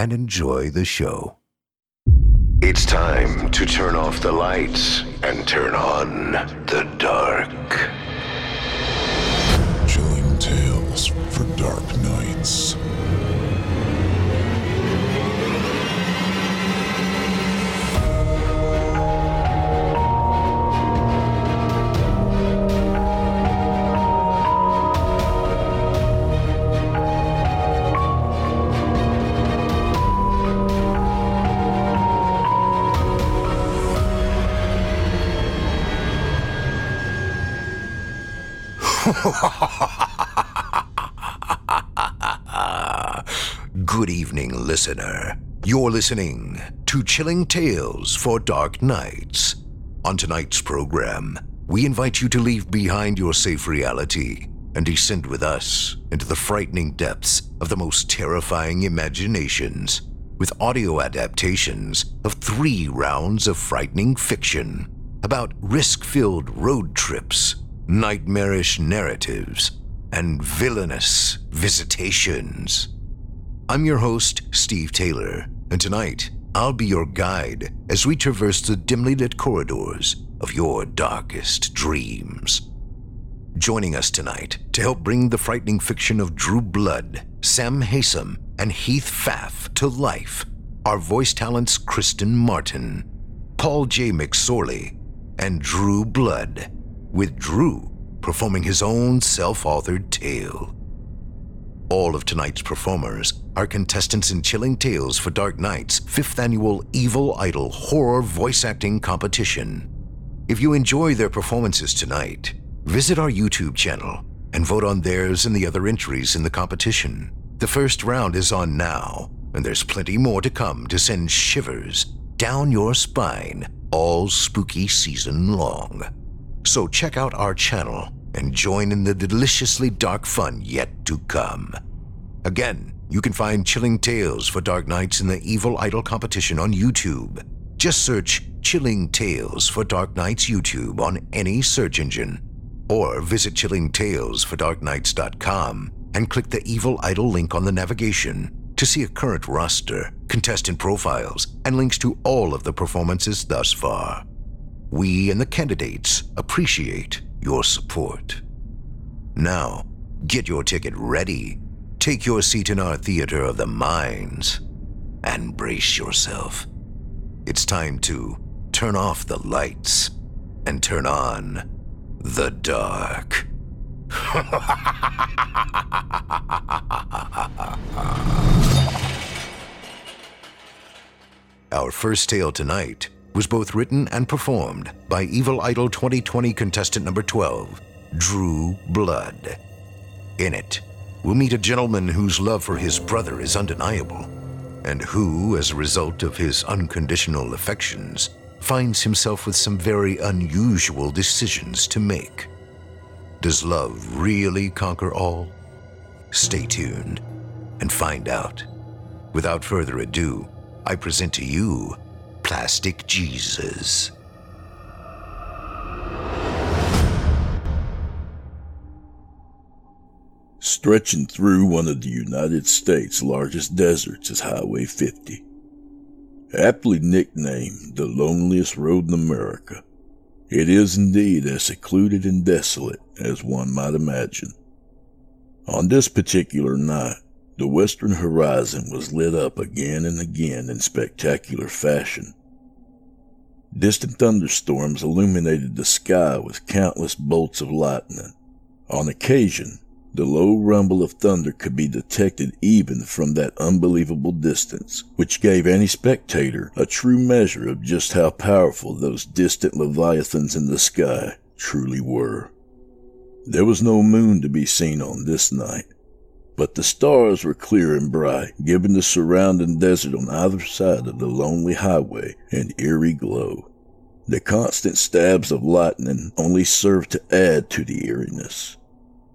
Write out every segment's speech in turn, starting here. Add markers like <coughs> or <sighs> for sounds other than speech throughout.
and enjoy the show. It's time to turn off the lights and turn on the dark. Chilling tales for dark <laughs> Good evening, listener. You're listening to Chilling Tales for Dark Nights. On tonight's program, we invite you to leave behind your safe reality and descend with us into the frightening depths of the most terrifying imaginations with audio adaptations of three rounds of frightening fiction about risk filled road trips, nightmarish narratives, and villainous visitations. I'm your host, Steve Taylor, and tonight I'll be your guide as we traverse the dimly lit corridors of your darkest dreams. Joining us tonight to help bring the frightening fiction of Drew Blood, Sam Haysom, and Heath Pfaff to life are voice talents Kristen Martin, Paul J. McSorley, and Drew Blood, with Drew performing his own self authored tale. All of tonight's performers are contestants in Chilling Tales for Dark Nights' fifth annual Evil Idol horror voice acting competition. If you enjoy their performances tonight, visit our YouTube channel and vote on theirs and the other entries in the competition. The first round is on now, and there's plenty more to come to send shivers down your spine all spooky season long. So check out our channel and join in the deliciously dark fun yet to come. Again, you can find Chilling Tales for Dark Nights in the Evil Idol competition on YouTube. Just search Chilling Tales for Dark Nights YouTube on any search engine. Or visit chillingtalesfordarknights.com and click the Evil Idol link on the navigation to see a current roster, contestant profiles, and links to all of the performances thus far. We and the candidates appreciate your support. Now, get your ticket ready, take your seat in our theater of the minds, and brace yourself. It's time to turn off the lights and turn on the dark. <laughs> Our first tale tonight was both written and performed by Evil Idol 2020 contestant number 12, Drew Blood. In it, we'll meet a gentleman whose love for his brother is undeniable, and who, as a result of his unconditional affections, finds himself with some very unusual decisions to make. Does love really conquer all? Stay tuned and find out. Without further ado, I present to you Plastic Jesus. Stretching through one of the United States' largest deserts is Highway 50. Aptly nicknamed the loneliest road in America, it is indeed as secluded and desolate as one might imagine. On this particular night, the western horizon was lit up again and again in spectacular fashion. Distant thunderstorms illuminated the sky with countless bolts of lightning. On occasion, the low rumble of thunder could be detected even from that unbelievable distance, which gave any spectator a true measure of just how powerful those distant leviathans in the sky truly were. There was no moon to be seen on this night, but the stars were clear and bright, giving the surrounding desert on either side of the lonely highway an eerie glow. The constant stabs of lightning only served to add to the eeriness.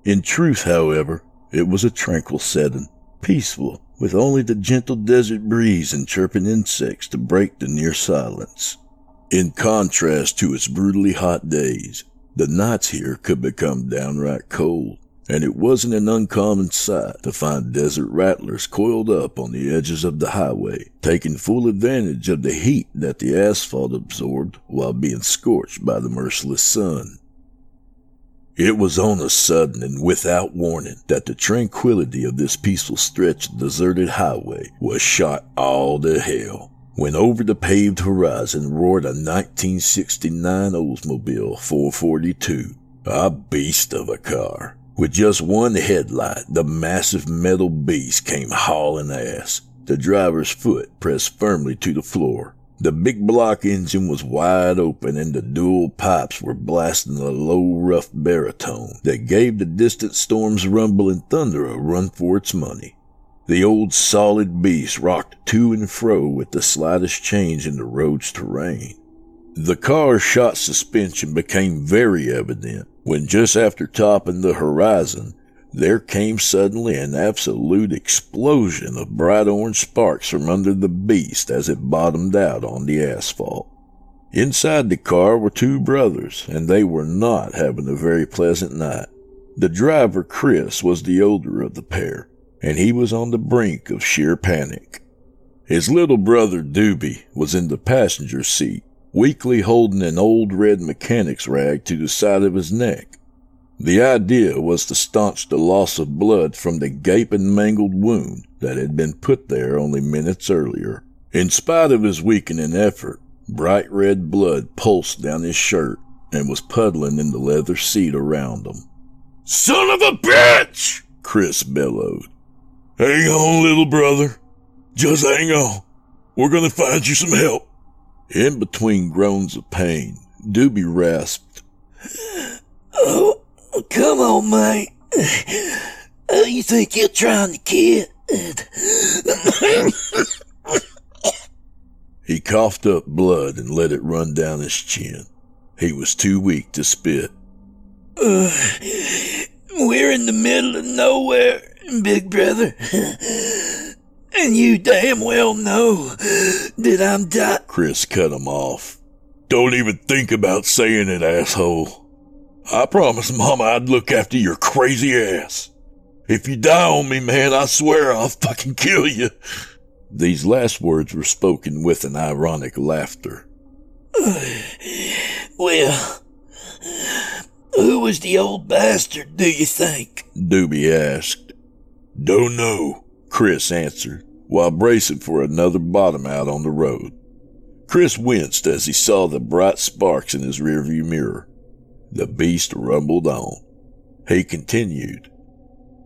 In truth, however, it was a tranquil setting, peaceful, with only the gentle desert breeze and chirping insects to break the near silence. In contrast to its brutally hot days, the nights here could become downright cold, and it wasn't an uncommon sight to find desert rattlers coiled up on the edges of the highway, taking full advantage of the heat that the asphalt absorbed while being scorched by the merciless sun. It was on a sudden and without warning that the tranquility of this peaceful stretch of deserted highway was shot all to hell when over the paved horizon roared a 1969 Oldsmobile 442, a beast of a car. With just one headlight, the massive metal beast came hauling ass, the driver's foot pressed firmly to the floor. The big block engine was wide open and the dual pipes were blasting a low, rough baritone that gave the distant storm's rumble and thunder a run for its money. The old solid beast rocked to and fro with the slightest change in the road's terrain. The car's shot suspension became very evident when just after topping the horizon, there came suddenly an absolute explosion of bright orange sparks from under the beast as it bottomed out on the asphalt. Inside the car were two brothers, and they were not having a very pleasant night. The driver, Chris, was the older of the pair, and he was on the brink of sheer panic. His little brother, Doobie, was in the passenger seat, weakly holding an old red mechanic's rag to the side of his neck. The idea was to staunch the loss of blood from the gaping mangled wound that had been put there only minutes earlier. In spite of his weakening effort, bright red blood pulsed down his shirt and was puddling in the leather seat around him. Son of a bitch! Chris bellowed. Hang on, little brother. Just hang on. We're gonna find you some help. In between groans of pain, Doobie rasped. Oh, come on, mate. Oh, you think you're trying to kid? He coughed up blood and let it run down his chin. He was too weak to spit. Uh, we're in the middle of nowhere, big brother. And you damn well know that I'm di- Chris cut him off. Don't even think about saying it, asshole. I promised Mama I'd look after your crazy ass. If you die on me, man, I swear I'll fucking kill you. These last words were spoken with an ironic laughter. <sighs> Well, who was the old bastard, do you think? Doobie asked. Don't know, Chris answered, while bracing for another bottom out on the road. Chris winced as he saw the bright sparks in his rearview mirror. The beast rumbled on. He continued.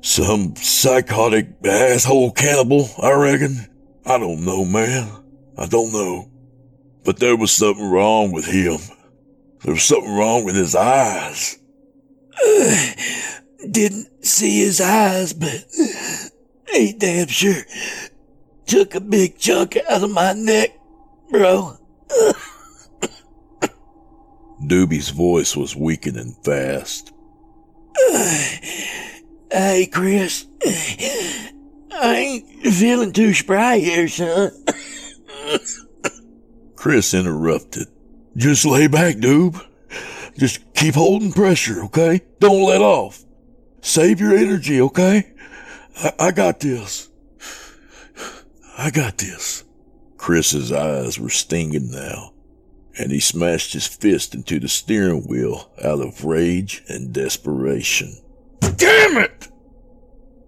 Some psychotic asshole cannibal, I reckon. I don't know, man. I don't know. But there was something wrong with him. There was something wrong with his eyes. Uh, <sighs> didn't see his eyes, but <sighs> ain't damn sure took a big chunk out of my neck, bro. Doobie's voice was weakening fast. <sighs> Hey, Chris. <sighs> I ain't feeling too spry here, son. <coughs> Chris interrupted. Just lay back, Doob. Just keep holding pressure, okay? Don't let off. Save your energy, okay? I, I got this. I got this. Chris's eyes were stinging now, and he smashed his fist into the steering wheel out of rage and desperation. Damn it!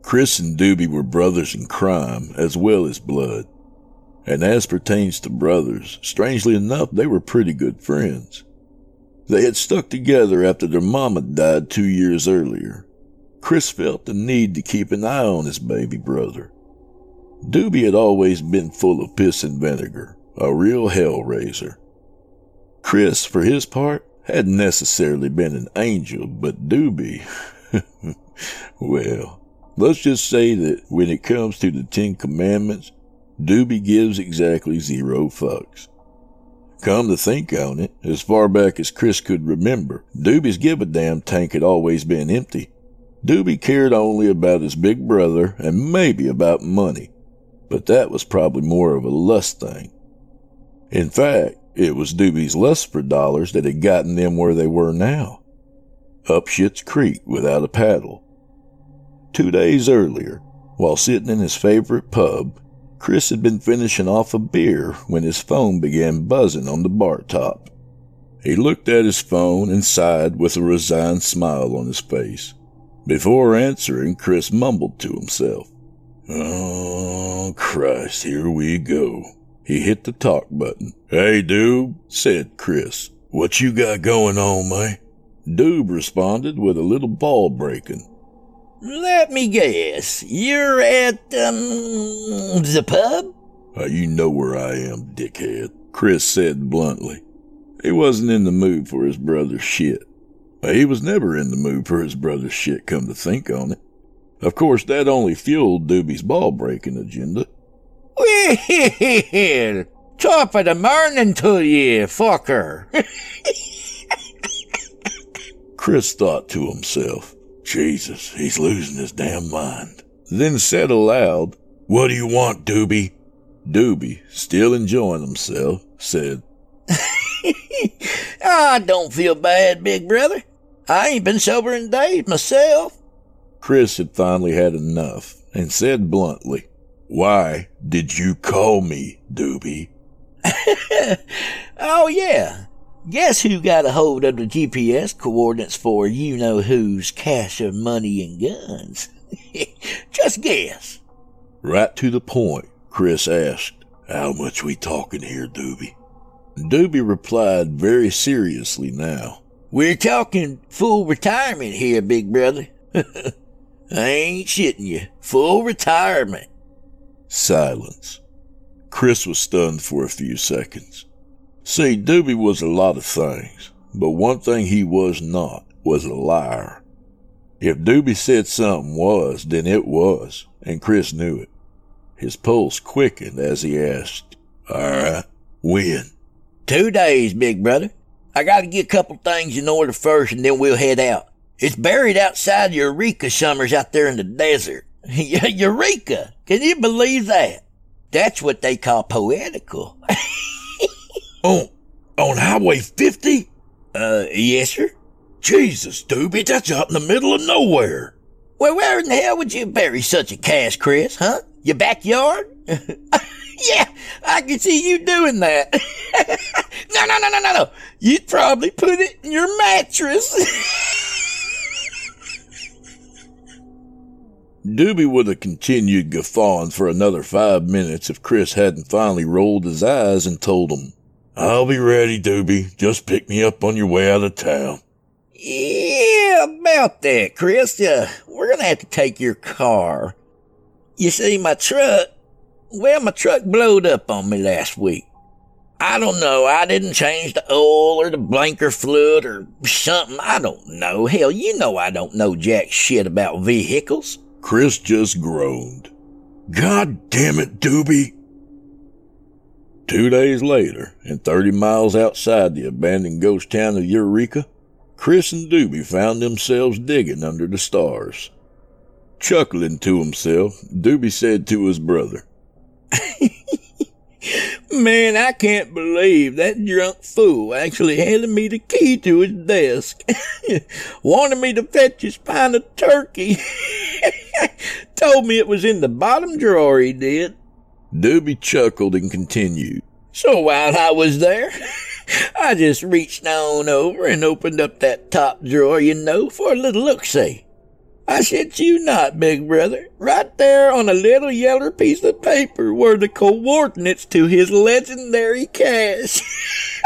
Chris and Doobie were brothers in crime as well as blood. And as pertains to brothers, strangely enough, they were pretty good friends. They had stuck together after their mama died two years earlier. Chris felt the need to keep an eye on his baby brother. Doobie had always been full of piss and vinegar, a real hell raiser. Chris, for his part, hadn't necessarily been an angel, but Doobie, <laughs> well, let's just say that when it comes to the Ten Commandments, Doobie gives exactly zero fucks. Come to think on it, as far back as Chris could remember, Doobie's give a damn tank had always been empty. Doobie cared only about his big brother and maybe about money, but that was probably more of a lust thing. In fact, it was Doobie's lust for dollars that had gotten them where they were now. Up Shit's Creek without a paddle. Two days earlier, while sitting in his favorite pub, Chris had been finishing off a beer when his phone began buzzing on the bar top. He looked at his phone and sighed with a resigned smile on his face. Before answering, Chris mumbled to himself. Oh, Christ, here we go. He hit the talk button. Hey, Doob, said Chris. What you got going on, man? Doob responded with a little ball breaking. Let me guess. You're at, um, the pub? Uh, you know where I am, dickhead, Chris said bluntly. He wasn't in the mood for his brother's shit. Uh, he was never in the mood for his brother's shit, come to think on it. Of course, that only fueled Doobie's ball breaking agenda. Well, <laughs> top of the morning to you, fucker. Chris thought to himself. Jesus, he's losing his damn mind. Then said aloud, What do you want, Doobie? Doobie, still enjoying himself, said, <laughs> I don't feel bad, big brother. I ain't been sober in days myself. Chris had finally had enough and said bluntly, Why did you call me, Doobie? <laughs> oh, yeah. Guess who got a hold of the GPS coordinates for you know who's cache of money and guns? <laughs> Just guess. Right to the point, Chris asked, How much we talking here, Doobie? Doobie replied very seriously now. We're talking full retirement here, big brother. <laughs> I ain't shitting you. Full retirement. Silence. Chris was stunned for a few seconds. See, Doobie was a lot of things, but one thing he was not was a liar. If Doobie said something was, then it was, and Chris knew it. His pulse quickened as he asked, All right, when? Two days, big brother. I gotta get a couple things in order first and then we'll head out. It's buried outside Eureka Summers out there in the desert. <laughs> Eureka! Can you believe that? That's what they call poetical. <laughs> on, on Highway 50? Uh, yes, sir. Jesus, Doobie, that's out in the middle of nowhere. Well, where in the hell would you bury such a cache, Chris, huh? Your backyard? <laughs> yeah, I can see you doing that. no, no, no, no, no, no. You'd probably put it in your mattress. Doobie would have continued guffawing for another five minutes if Chris hadn't finally rolled his eyes and told him, I'll be ready, Doobie. Just pick me up on your way out of town. Yeah, about that, Chris. Uh, we're gonna have to take your car. You see, my truck, Well, my truck blowed up on me last week. I don't know. I didn't change the oil or the blinker fluid or something. I don't know. Hell, you know I don't know jack shit about vehicles. Chris just groaned. God damn it, Doobie. Two days later, and 30 miles outside the abandoned ghost town of Eureka, Chris and Doobie found themselves digging under the stars. Chuckling to himself, Doobie said to his brother, <laughs> Man, I can't believe that drunk fool actually handed me the key to his desk. <laughs> Wanted me to fetch his pint of turkey. <laughs> Told me it was in the bottom drawer, he did. Doobie chuckled and continued. So while I was there, <laughs> I just reached on over and opened up that top drawer, you know, for a little look-see. I shit you not, big brother. Right there on a little yellow piece of paper were the coordinates to his legendary cache. <laughs>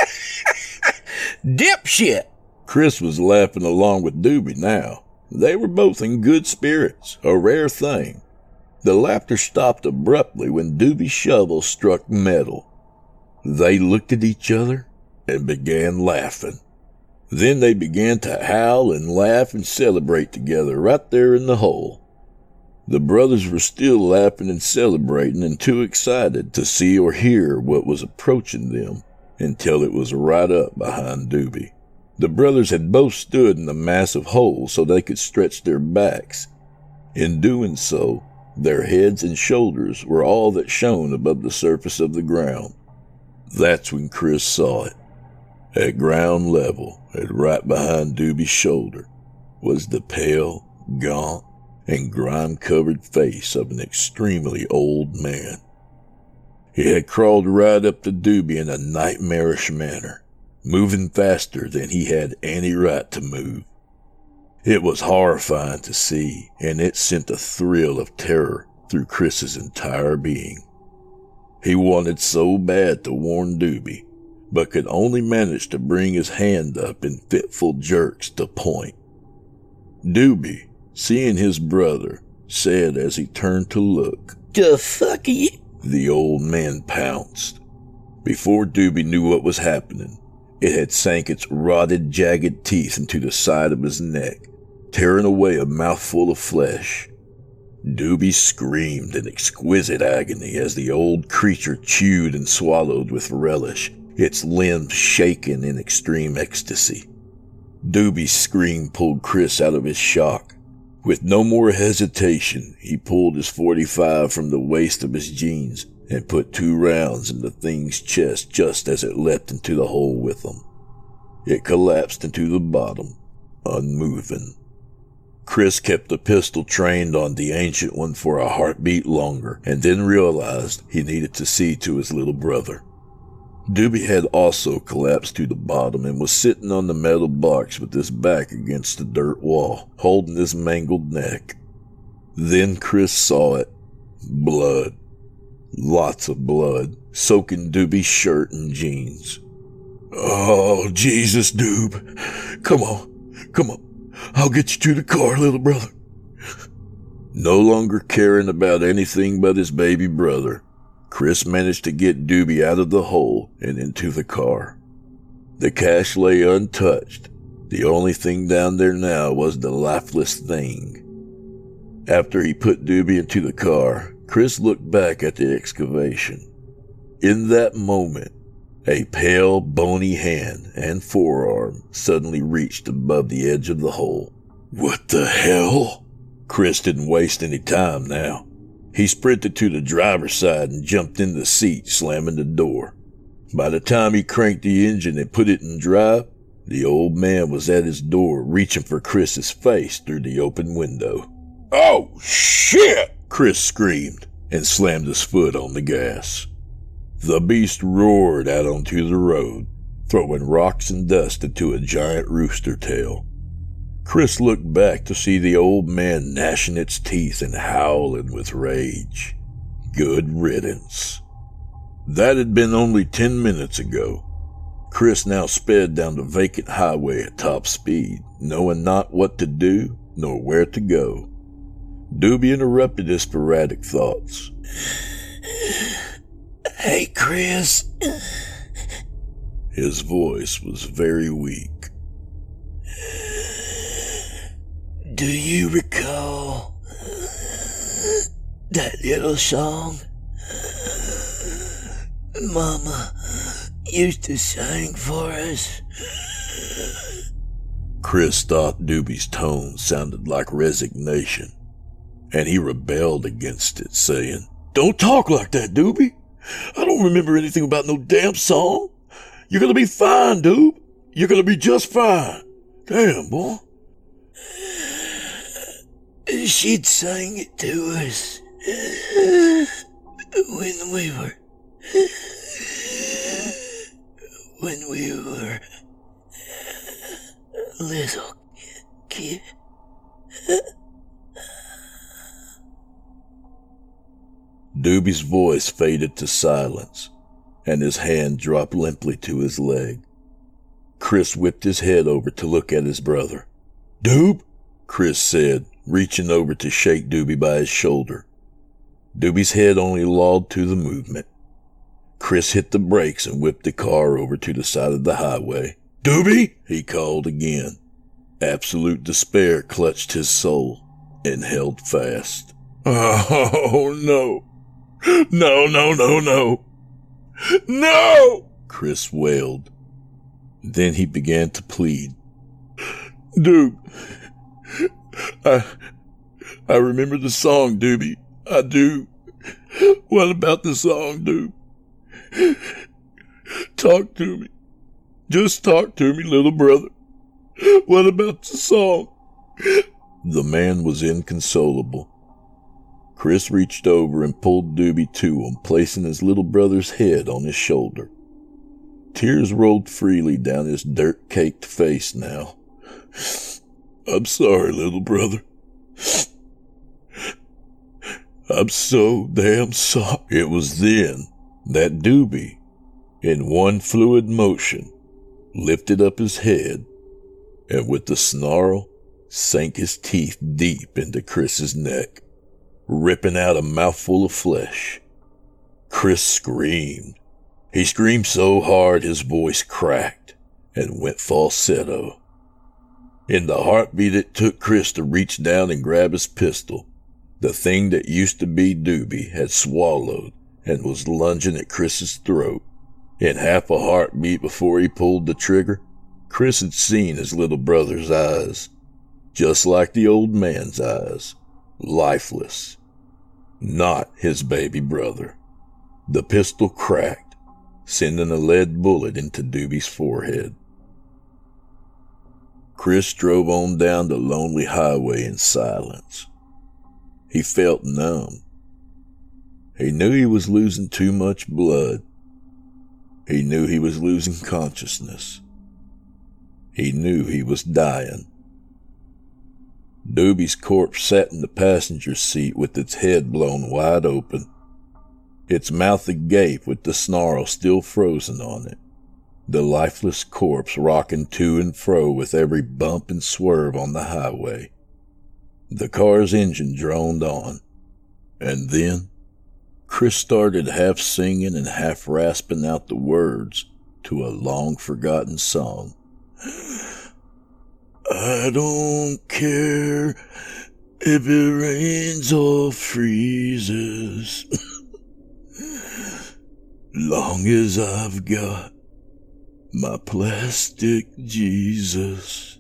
Dipshit! Chris was laughing along with Doobie now. They were both in good spirits, a rare thing. The laughter stopped abruptly when Doobie's shovel struck metal. They looked at each other and began laughing. Then they began to howl and laugh and celebrate together right there in the hole. The brothers were still laughing and celebrating and too excited to see or hear what was approaching them until it was right up behind Doobie. The brothers had both stood in the massive hole so they could stretch their backs. In doing so, their heads and shoulders were all that shone above the surface of the ground. That's when Chris saw it. At ground level, and right behind Doobie's shoulder, was the pale, gaunt, and grime covered face of an extremely old man. He had crawled right up to Doobie in a nightmarish manner, moving faster than he had any right to move. It was horrifying to see, and it sent a thrill of terror through Chris's entire being. He wanted so bad to warn Doobie, but could only manage to bring his hand up in fitful jerks to point. Doobie, seeing his brother, said as he turned to look, The fuck you? The old man pounced. Before Doobie knew what was happening, it had sank its rotted, jagged teeth into the side of his neck, tearing away a mouthful of flesh. Doobie screamed in exquisite agony as the old creature chewed and swallowed with relish, its limbs shaking in extreme ecstasy. Doobie's scream pulled Chris out of his shock. With no more hesitation, he pulled his 45 from the waist of his jeans and put two rounds in the thing's chest just as it leapt into the hole with them. It collapsed into the bottom, unmoving. Chris kept the pistol trained on the ancient one for a heartbeat longer and then realized he needed to see to his little brother. Doobie had also collapsed to the bottom and was sitting on the metal box with his back against the dirt wall, holding his mangled neck. Then Chris saw it. Blood. Lots of blood, soaking Doobie's shirt and jeans. Oh, Jesus, Doob. Come on. Come on. I'll get you to the car, little brother. No longer caring about anything but his baby brother, Chris managed to get Doobie out of the hole and into the car. The cache lay untouched. The only thing down there now was the lifeless thing. After he put Doobie into the car, Chris looked back at the excavation. In that moment, a pale, bony hand and forearm suddenly reached above the edge of the hole. What the hell? Chris didn't waste any time now. He sprinted to the driver's side and jumped in the seat, slamming the door. By the time he cranked the engine and put it in drive, the old man was at his door reaching for Chris's face through the open window. Oh, shit! Chris screamed and slammed his foot on the gas. The beast roared out onto the road, throwing rocks and dust into a giant rooster tail. Chris looked back to see the old man gnashing its teeth and howling with rage. Good riddance. That had been only ten minutes ago. Chris now sped down the vacant highway at top speed, knowing not what to do nor where to go. Doobie interrupted his sporadic thoughts. Hey, Chris. His voice was very weak. Do you recall that little song Mama used to sing for us? Chris thought Doobie's tone sounded like resignation, and he rebelled against it, saying, Don't talk like that, Doobie. I don't remember anything about no damn song. You're gonna be fine, Doob. You're gonna be just fine. Damn, boy. She'd sing it to us when we were when we were little kid. Doobie's voice faded to silence, and his hand dropped limply to his leg. Chris whipped his head over to look at his brother. Doob, Chris said, reaching over to shake Doobie by his shoulder. Doobie's head only lolled to the movement. Chris hit the brakes and whipped the car over to the side of the highway. Doobie, he called again. Absolute despair clutched his soul and held fast. <laughs> Oh, no. No, no, no, no. No! Chris wailed. Then he began to plead. Doob, I, I remember the song, Doobie. I do. What about the song, Doob? Talk to me. Just talk to me, little brother. What about the song? The man was inconsolable. Chris reached over and pulled Doobie to him, placing his little brother's head on his shoulder. Tears rolled freely down his dirt caked face now. I'm sorry, little brother. I'm so damn sorry. It was then that Doobie, in one fluid motion, lifted up his head and with the snarl sank his teeth deep into Chris's neck, ripping out a mouthful of flesh. Chris screamed. He screamed so hard his voice cracked and went falsetto. In the heartbeat it took Chris to reach down and grab his pistol, the thing that used to be Doobie had swallowed and was lunging at Chris's throat. In half a heartbeat before he pulled the trigger, Chris had seen his little brother's eyes, just like the old man's eyes, lifeless. Not his baby brother. The pistol cracked, sending a lead bullet into Doobie's forehead. Chris drove on down the lonely highway in silence. He felt numb. He knew he was losing too much blood. He knew he was losing consciousness. He knew he was dying. Doobie's corpse sat in the passenger seat with its head blown wide open, its mouth agape with the snarl still frozen on it the lifeless corpse rocking to and fro with every bump and swerve on the highway. The car's engine droned on, and then Chris started half singing and half rasping out the words to a long forgotten song. I don't care if it rains or freezes, <laughs> long as I've got my plastic Jesus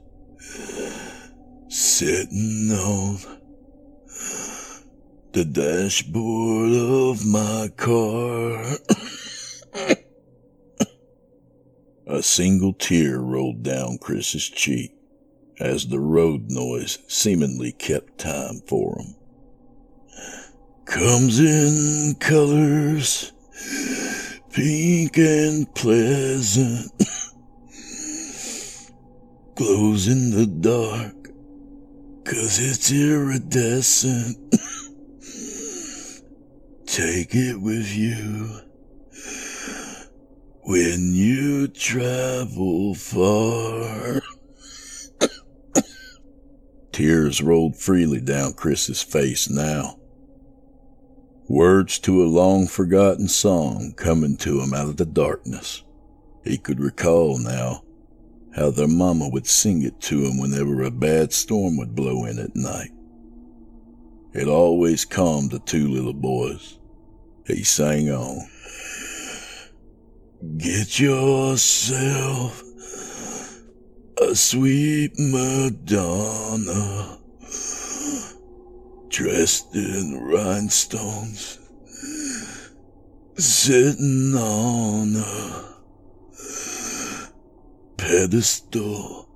sitting on the dashboard of my car. <coughs> A single tear rolled down Chris's cheek as the road noise seemingly kept time for him. Comes in colors pink and pleasant, glows in the dark, cause it's iridescent. Take it with you when you travel far. <coughs> Tears rolled freely down Chris's face now. Words to a long forgotten song coming to him out of the darkness. He could recall now how their mama would sing it to him whenever a bad storm would blow in at night. It always calmed the two little boys. He sang on. Get yourself a sweet Madonna dressed in rhinestones, sitting on a pedestal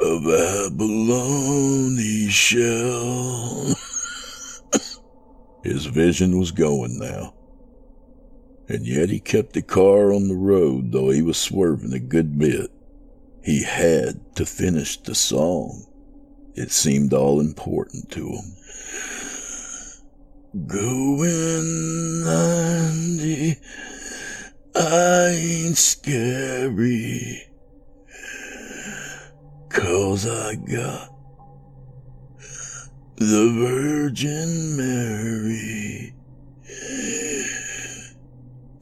of abalone shell. His vision was going now. And yet he kept the car on the road, though he was swerving a good bit. He had to finish the song. It seemed all important to him. Going 90 I ain't scary. Cause I got the Virgin Mary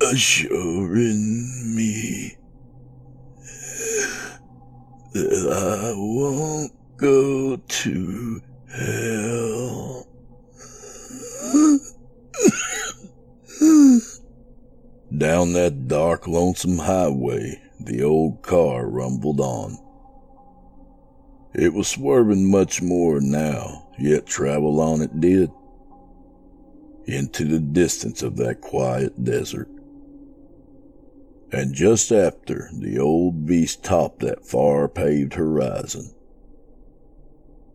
assuring me that I won't go to hell. Down that dark, lonesome highway, the old car rumbled on. It was swerving much more now, yet travel on it did. Into the distance of that quiet desert. And just after the old beast topped that far paved horizon,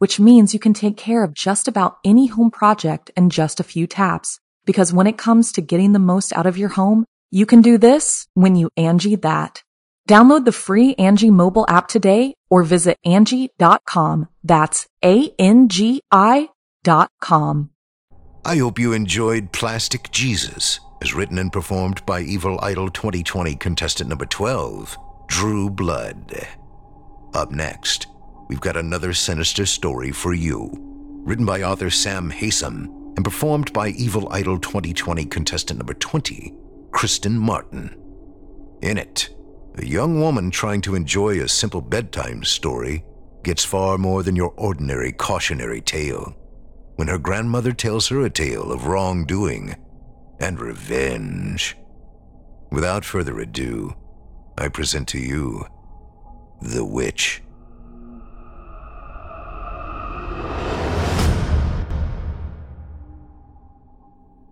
which means you can take care of just about any home project in just a few taps. Because when it comes to getting the most out of your home, you can do this when you Angi that. Download the free Angi mobile app today or visit Angi.com. That's A-N-G-I dot com. I hope you enjoyed Plastic Jesus, as written and performed by Evil Idol 2020 contestant number 12, Drew Blood. Up next, we've got another sinister story for you, written by author Sam Haysom and performed by Evil Idol 2020 contestant number 20, Kristen Martin. In it, a young woman trying to enjoy a simple bedtime story gets far more than your ordinary cautionary tale when her grandmother tells her a tale of wrongdoing and revenge. Without further ado, I present to you The Witch.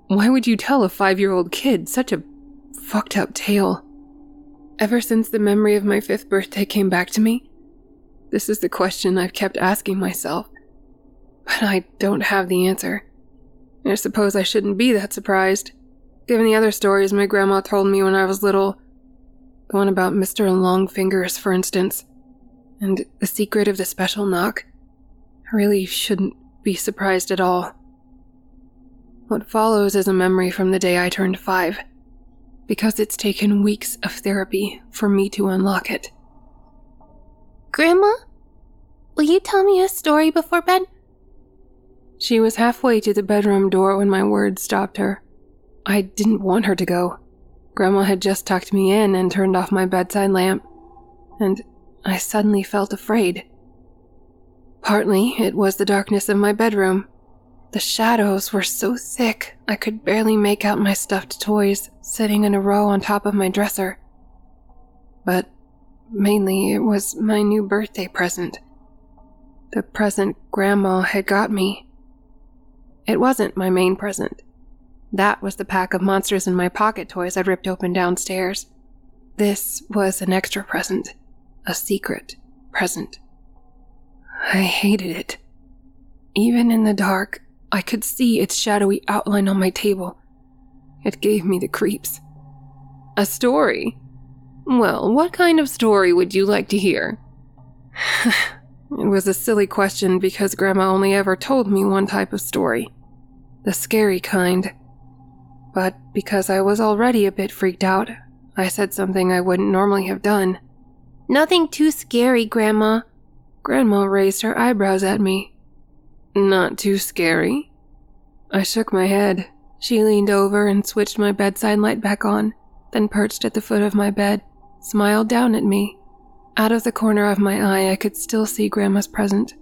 Why would you tell a five year old kid such a fucked up tale? Ever since the memory of my fifth birthday came back to me, this is the question I've kept asking myself. But I don't have the answer. I suppose I shouldn't be that surprised, given the other stories my grandma told me when I was little. The one about Mr. Longfingers, for instance, and the secret of the special knock. I really shouldn't be surprised at all. What follows is a memory from the day I turned five, because it's taken weeks of therapy for me to unlock it. Grandma, will you tell me a story before bed? She was halfway to the bedroom door when my words stopped her. I didn't want her to go. Grandma had just tucked me in and turned off my bedside lamp, and I suddenly felt afraid. Partly it was the darkness of my bedroom. The shadows were so thick I could barely make out my stuffed toys sitting in a row on top of my dresser. but mainly it was my new birthday present. The present Grandma had got me. It wasn't my main present. That was the pack of monsters in my pocket toys I'd ripped open downstairs. This was an extra present, a secret present. I hated it. Even in the dark, I could see its shadowy outline on my table. It gave me the creeps. A story? Well, what kind of story would you like to hear? <sighs> it was a silly question because Grandma only ever told me one type of story the scary kind. But because I was already a bit freaked out, I said something I wouldn't normally have done. Nothing too scary, Grandma. Grandma raised her eyebrows at me. Not too scary? I shook my head. She leaned over and switched my bedside light back on, then perched at the foot of my bed, smiled down at me. Out of the corner of my eye, I could still see Grandma's present.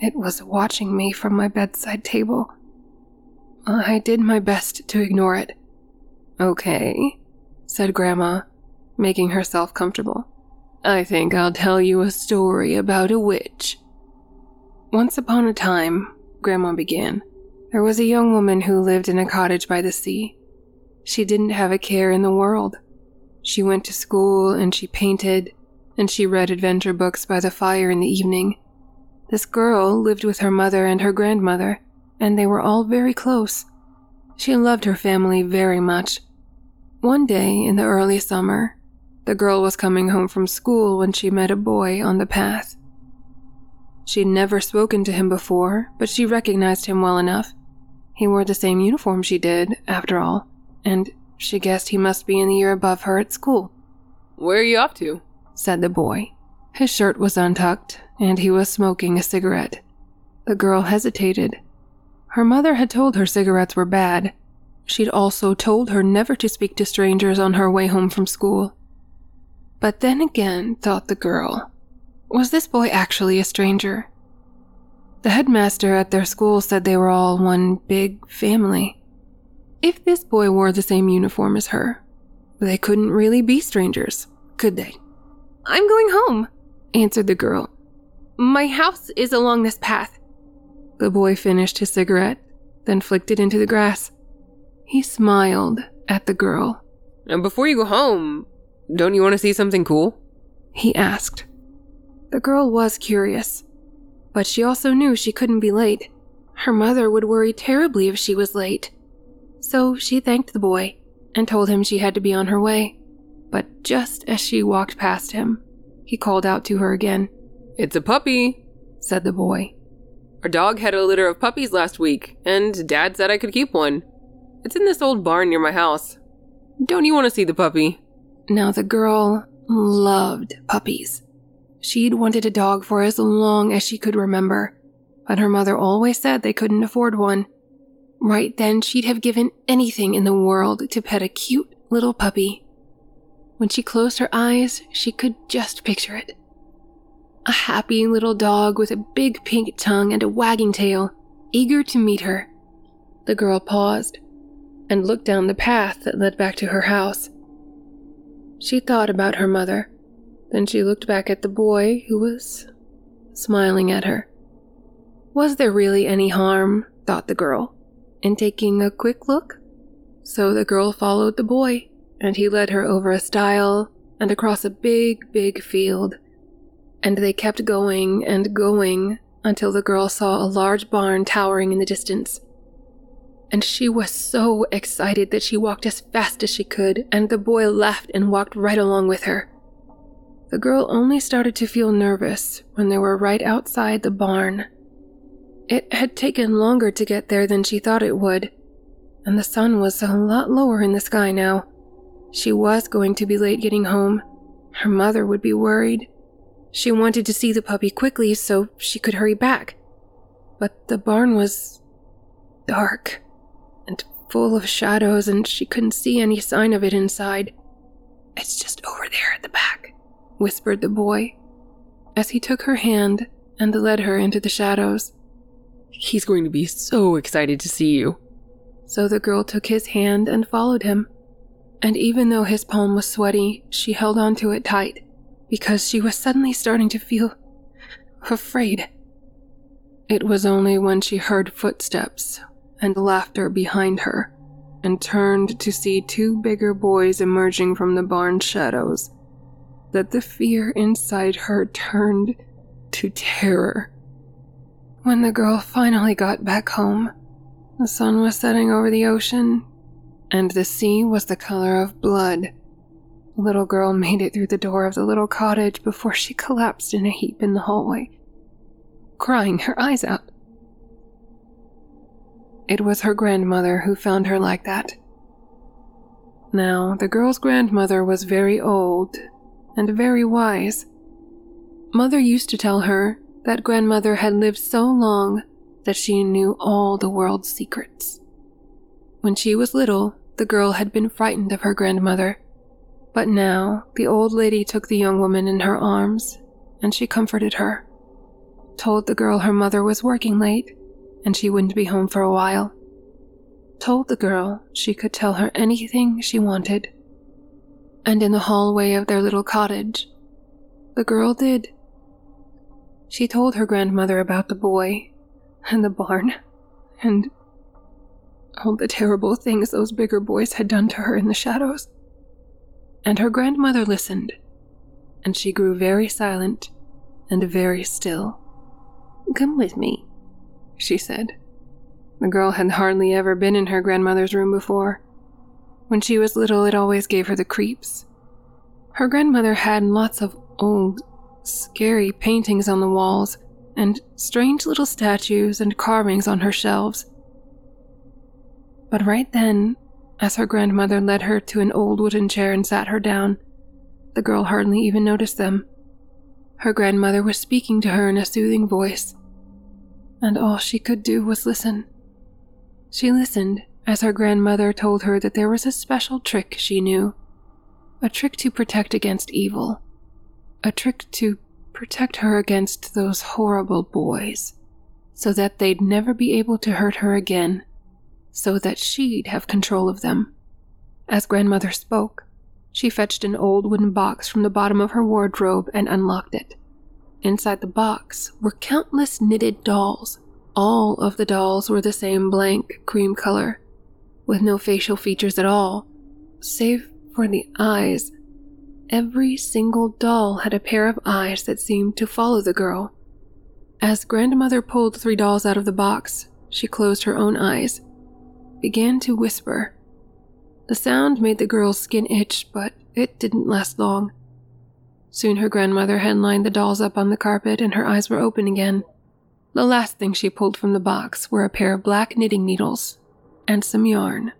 It was watching me from my bedside table. I did my best to ignore it. Okay, said Grandma, making herself comfortable. I think I'll tell you a story about a witch. Once upon a time, Grandma began, there was a young woman who lived in a cottage by the sea. She didn't have a care in the world. She went to school and she painted, and she read adventure books by the fire in the evening. This girl lived with her mother and her grandmother, and they were all very close. She loved her family very much. One day in the early summer, the girl was coming home from school when she met a boy on the path. She'd never spoken to him before, but she recognized him well enough. He wore the same uniform she did, after all, and she guessed he must be in the year above her at school. Where are you off to? said the boy. His shirt was untucked, and he was smoking a cigarette. The girl hesitated, her mother had told her cigarettes were bad. She'd also told her never to speak to strangers on her way home from school. But then again, thought the girl, was this boy actually a stranger? The headmaster at their school said they were all one big family. If this boy wore the same uniform as her, they couldn't really be strangers, could they? I'm going home, answered the girl. My house is along this path. The boy finished his cigarette, then flicked it into the grass. He smiled at the girl. And before you go home, don't you want to see something cool? He asked. The girl was curious, but she also knew she couldn't be late. Her mother would worry terribly if she was late. So she thanked the boy and told him she had to be on her way. But just as she walked past him, he called out to her again. It's a puppy, said the boy. Our dog had a litter of puppies last week, and Dad said I could keep one. It's in this old barn near my house. Don't you want to see the puppy? Now, the girl loved puppies. She'd wanted a dog for as long as she could remember, but her mother always said they couldn't afford one. Right then, she'd have given anything in the world to pet a cute little puppy. When she closed her eyes, she could just picture it a happy little dog with a big pink tongue and a wagging tail, eager to meet her. The girl paused and looked down the path that led back to her house. She thought about her mother, then she looked back at the boy who was smiling at her. Was there really any harm, thought the girl, in taking a quick look? So the girl followed the boy, and he led her over a stile and across a big, big field and they kept going and going until the girl saw a large barn towering in the distance. And she was so excited that she walked as fast as she could, and the boy laughed and walked right along with her. The girl only started to feel nervous when they were right outside the barn. It had taken longer to get there than she thought it would, and the sun was a lot lower in the sky now. She was going to be late getting home. Her mother would be worried. She wanted to see the puppy quickly so she could hurry back. But the barn was dark and full of shadows, and she couldn't see any sign of it inside. It's just over there at the back, whispered the boy, as he took her hand and led her into the shadows. He's going to be so excited to see you. So the girl took his hand and followed him. And even though his palm was sweaty, she held onto it tight because she was suddenly starting to feel afraid. It was only when she heard footsteps and laughter behind her and turned to see two bigger boys emerging from the barn shadows that the fear inside her turned to terror. When the girl finally got back home, the sun was setting over the ocean, and the sea was the color of blood. The little girl made it through the door of the little cottage before she collapsed in a heap in the hallway, crying her eyes out. It was her grandmother who found her like that. Now, the girl's grandmother was very old and very wise. Mother used to tell her that grandmother had lived so long that she knew all the world's secrets. When she was little, the girl had been frightened of her grandmother, but now the old lady took the young woman in her arms and she comforted her, told the girl her mother was working late and she wouldn't be home for a while, told the girl she could tell her anything she wanted. And in the hallway of their little cottage, the girl did. She told her grandmother about the boy and the barn and all the terrible things those bigger boys had done to her in the shadows. And her grandmother listened, and she grew very silent and very still. Come with me, she said. The girl had hardly ever been in her grandmother's room before. When she was little, it always gave her the creeps. Her grandmother had lots of old, scary paintings on the walls and strange little statues and carvings on her shelves. But right then, as her grandmother led her to an old wooden chair and sat her down, the girl hardly even noticed them. Her grandmother was speaking to her in a soothing voice, and all she could do was listen. She listened as her grandmother told her that there was a special trick she knew a trick to protect against evil, a trick to protect her against those horrible boys, so that they'd never be able to hurt her again, so that she'd have control of them. As grandmother spoke, she fetched an old wooden box from the bottom of her wardrobe and unlocked it. Inside the box were countless knitted dolls. All of the dolls were the same blank cream color, with no facial features at all, save for the eyes Every single doll had a pair of eyes that seemed to follow the girl. As grandmother pulled three dolls out of the box, she closed her own eyes, began to whisper. The sound made the girl's skin itch, but it didn't last long. Soon her grandmother had lined the dolls up on the carpet and her eyes were open again. The last thing she pulled from the box were a pair of black knitting needles and some yarn.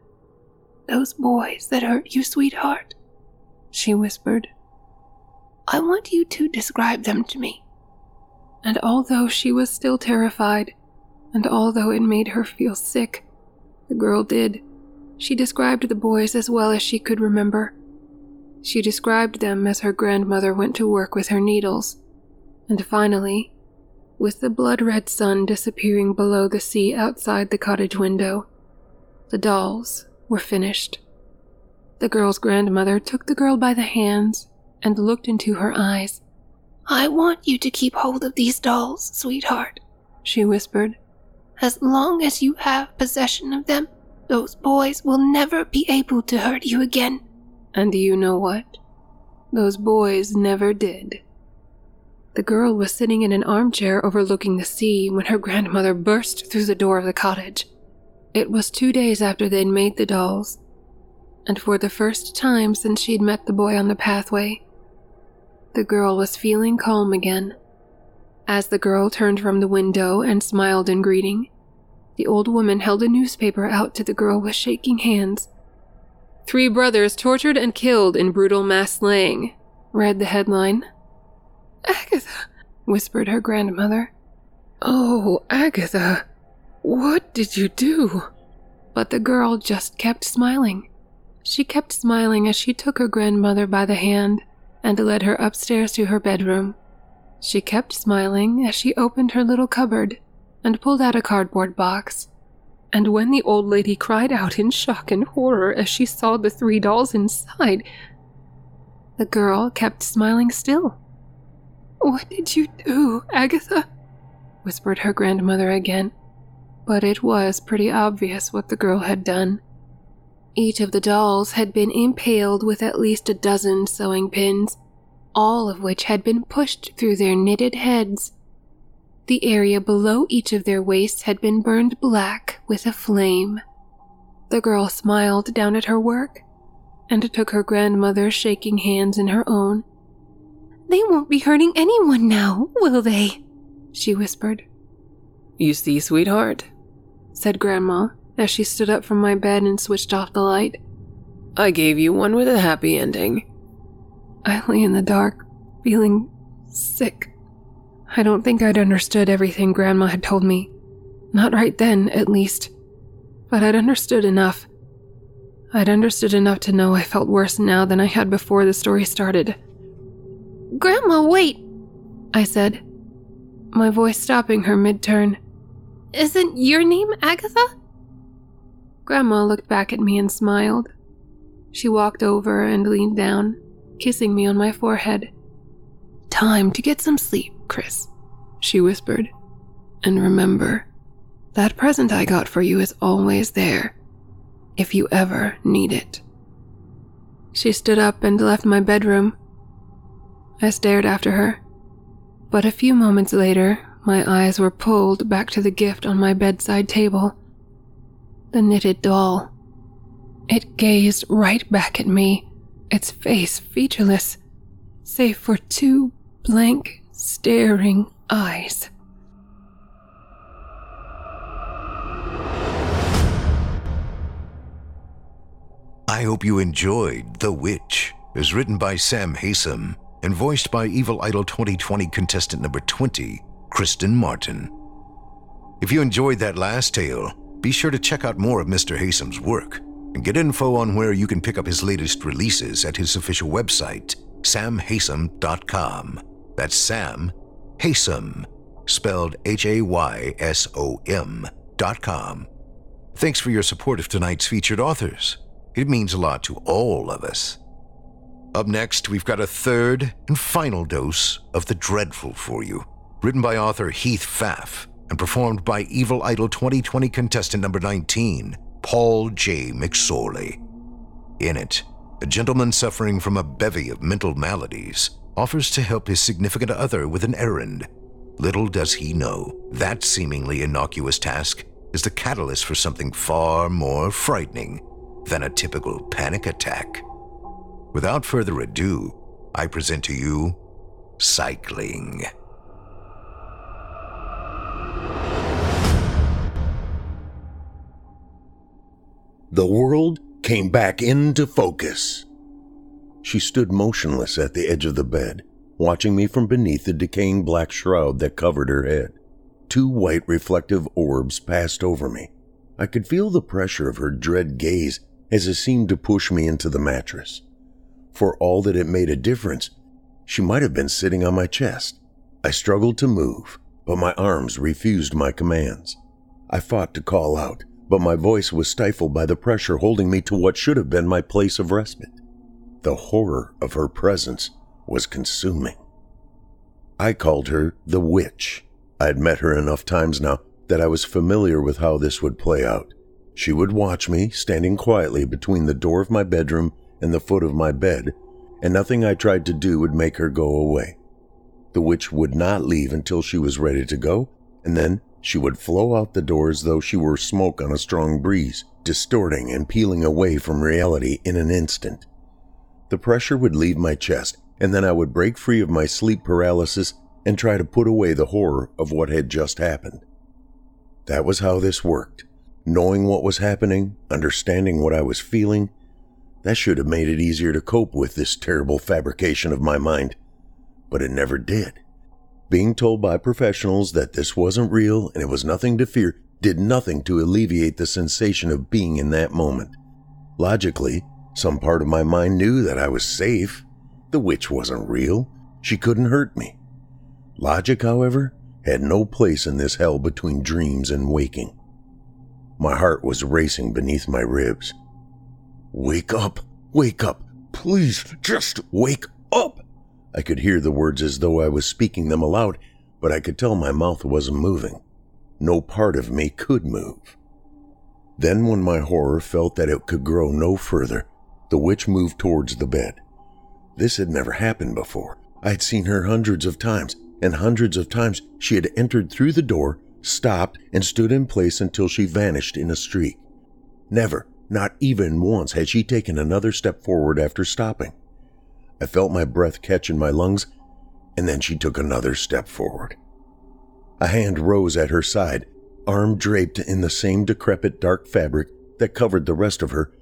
Those boys that hurt you, sweetheart, she whispered. I want you to describe them to me. And although she was still terrified, and although it made her feel sick, the girl did. She described the boys as well as she could remember. She described them as her grandmother went to work with her needles. And finally, with the blood red sun disappearing below the sea outside the cottage window, the dolls were finished. The girl's grandmother took the girl by the hands and looked into her eyes. I want you to keep hold of these dolls, sweetheart, she whispered. As long as you have possession of them, those boys will never be able to hurt you again. And you know what? Those boys never did. The girl was sitting in an armchair overlooking the sea when her grandmother burst through the door of the cottage. It was two days after they'd made the dolls, and for the first time since she'd met the boy on the pathway, the girl was feeling calm again. As the girl turned from the window and smiled in greeting, the old woman held a newspaper out to the girl with shaking hands. Three brothers tortured and killed in brutal mass slaying, read the headline. Agatha, whispered her grandmother. Oh, Agatha, what did you do? But the girl just kept smiling. She kept smiling as she took her grandmother by the hand and led her upstairs to her bedroom. She kept smiling as she opened her little cupboard and pulled out a cardboard box. and when the old lady cried out in shock and horror as she saw the three dolls inside, the girl kept smiling still. What did you do, Agatha? whispered her grandmother again. But it was pretty obvious what the girl had done. Each of the dolls had been impaled with at least a dozen sewing pins, all of which had been pushed through their knitted heads. The area below each of their waists had been burned black with a flame. The girl smiled down at her work and took her grandmother's shaking hands in her own. They won't be hurting anyone now, will they? she whispered. You see, sweetheart, said Grandma as she stood up from my bed and switched off the light. I gave you one with a happy ending. I lay in the dark, feeling sick. I don't think I'd understood everything Grandma had told me. Not right then, at least. But I'd understood enough. I'd understood enough to know I felt worse now than I had before the story started. Grandma, wait! I said, my voice stopping her mid turn. Isn't your name Agatha? Grandma looked back at me and smiled. She walked over and leaned down, kissing me on my forehead. Time to get some sleep, Chris, she whispered. And remember, that present I got for you is always there, if you ever need it. She stood up and left my bedroom. I stared after her. But a few moments later, my eyes were pulled back to the gift on my bedside table the knitted doll. It gazed right back at me, its face featureless, save for two blank, staring eyes. I hope you enjoyed The Witch. It was written by Sam Haysom and voiced by Evil Idol 2020 contestant number 20, Kristen Martin. If you enjoyed that last tale, be sure to check out more of Mr. Haysom's work and get info on where you can pick up his latest releases at his official website, samhaysom.com. That's Sam Haysom, spelled H A Y S O M dot com. Thanks for your support of tonight's featured authors. It means a lot to all of us. Up next, we've got a third and final dose of The Dreadful for you, written by author Heath Pfaff and performed by Evil Idol 2020 contestant number 19, Paul J. McSorley. In it, a gentleman suffering from a bevy of mental maladies offers to help his significant other with an errand. Little does he know that seemingly innocuous task is the catalyst for something far more frightening than a typical panic attack. Without further ado, I present to you Cycling. The world came back into focus. She stood motionless at the edge of the bed, watching me from beneath the decaying black shroud that covered her head. Two white reflective orbs passed over me. I could feel the pressure of her dread gaze as it seemed to push me into the mattress. For all that it made a difference, she might have been sitting on my chest. I struggled to move, but my arms refused my commands. I fought to call out, but my voice was stifled by the pressure holding me to what should have been my place of respite. The horror of her presence was consuming. I called her the witch. I had met her enough times now that I was familiar with how this would play out. She would watch me standing quietly between the door of my bedroom and the foot of my bed, and nothing I tried to do would make her go away. The witch would not leave until she was ready to go, and then she would flow out the door as though she were smoke on a strong breeze, distorting and peeling away from reality in an instant. The pressure would leave my chest, and then I would break free of my sleep paralysis and try to put away the horror of what had just happened. That was how this worked. Knowing what was happening, understanding what I was feeling, that should have made it easier to cope with this terrible fabrication of my mind. But it never did. Being told by professionals that this wasn't real and it was nothing to fear did nothing to alleviate the sensation of being in that moment. Logically, some part of my mind knew that I was safe. The witch wasn't real. She couldn't hurt me. Logic, however, had no place in this hell between dreams and waking. My heart was racing beneath my ribs. Wake up! Wake up! Please, just wake up! I could hear the words as though I was speaking them aloud, but I could tell my mouth wasn't moving. No part of me could move. Then, when my horror felt that it could grow no further, the witch moved towards the bed. This had never happened before. I had seen her hundreds of times, and hundreds of times she had entered through the door, stopped, and stood in place until she vanished in a streak. Never, not even once, had she taken another step forward after stopping. I felt my breath catch in my lungs, and then she took another step forward. A hand rose at her side, arm draped in the same decrepit dark fabric that covered the rest of her,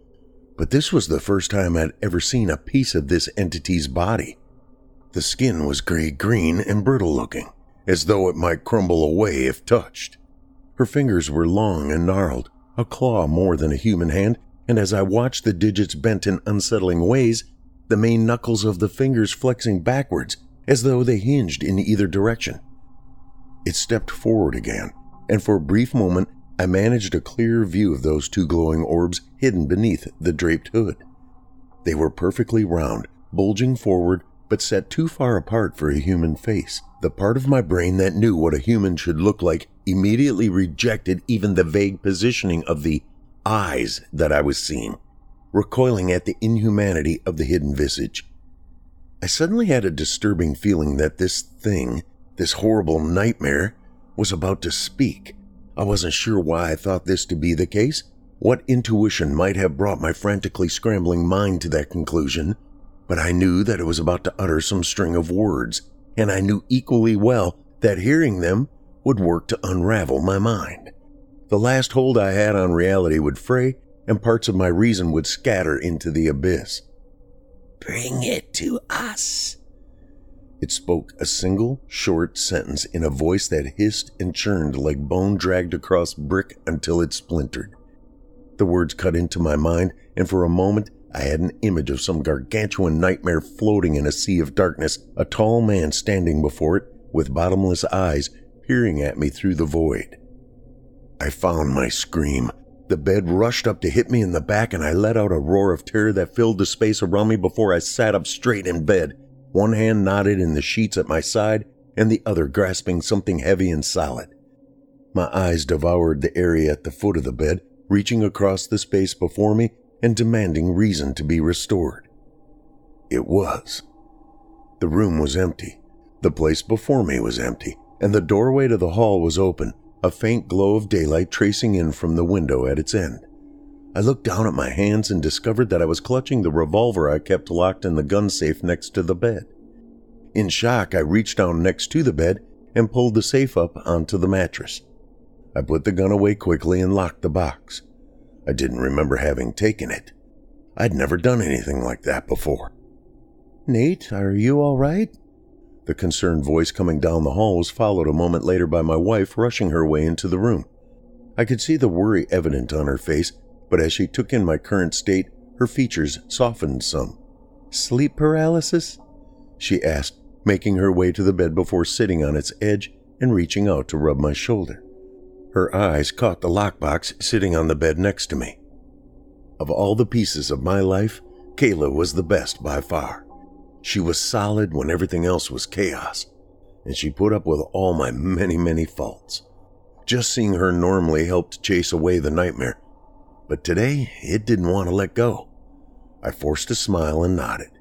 but this was the first time I'd ever seen a piece of this entity's body. The skin was gray green and brittle looking, as though it might crumble away if touched. Her fingers were long and gnarled, a claw more than a human hand, and as I watched the digits bent in unsettling ways, the main knuckles of the fingers flexing backwards as though they hinged in either direction. It stepped forward again, and for a brief moment I managed a clear view of those two glowing orbs hidden beneath the draped hood. They were perfectly round, bulging forward, but set too far apart for a human face. The part of my brain that knew what a human should look like immediately rejected even the vague positioning of the eyes that I was seeing, recoiling at the inhumanity of the hidden visage. I suddenly had a disturbing feeling that this thing, this horrible nightmare, was about to speak. I wasn't sure why I thought this to be the case, what intuition might have brought my frantically scrambling mind to that conclusion, but I knew that it was about to utter some string of words, and I knew equally well that hearing them would work to unravel my mind. The last hold I had on reality would fray, and parts of my reason would scatter into the abyss. Bring it to us, it spoke a single, short sentence in a voice that hissed and churned like bone dragged across brick until it splintered. The words cut into my mind, and for a moment I had an image of some gargantuan nightmare floating in a sea of darkness, a tall man standing before it with bottomless eyes peering at me through the void. I found my scream. The bed rushed up to hit me in the back, and I let out a roar of terror that filled the space around me before I sat up straight in bed one hand knotted in the sheets at my side and the other grasping something heavy and solid. My eyes devoured the area at the foot of the bed, reaching across the space before me and demanding reason to be restored. It was. The room was empty. The place before me was empty, and the doorway to the hall was open, a faint glow of daylight tracing in from the window at its end. I looked down at my hands and discovered that I was clutching the revolver I kept locked in the gun safe next to the bed. In shock, I reached down next to the bed and pulled the safe up onto the mattress. I put the gun away quickly and locked the box. I didn't remember having taken it. I'd never done anything like that before. Nate, are you all right? The concerned voice coming down the hall was followed a moment later by my wife rushing her way into the room. I could see the worry evident on her face but as she took in my current state, her features softened some. Sleep paralysis? She asked, making her way to the bed before sitting on its edge and reaching out to rub my shoulder. Her eyes caught the lockbox sitting on the bed next to me. Of all the pieces of my life, Kayla was the best by far. She was solid when everything else was chaos, and she put up with all my many, many faults. Just seeing her normally helped chase away the nightmare but today it didn't want to let go. I forced a smile and nodded.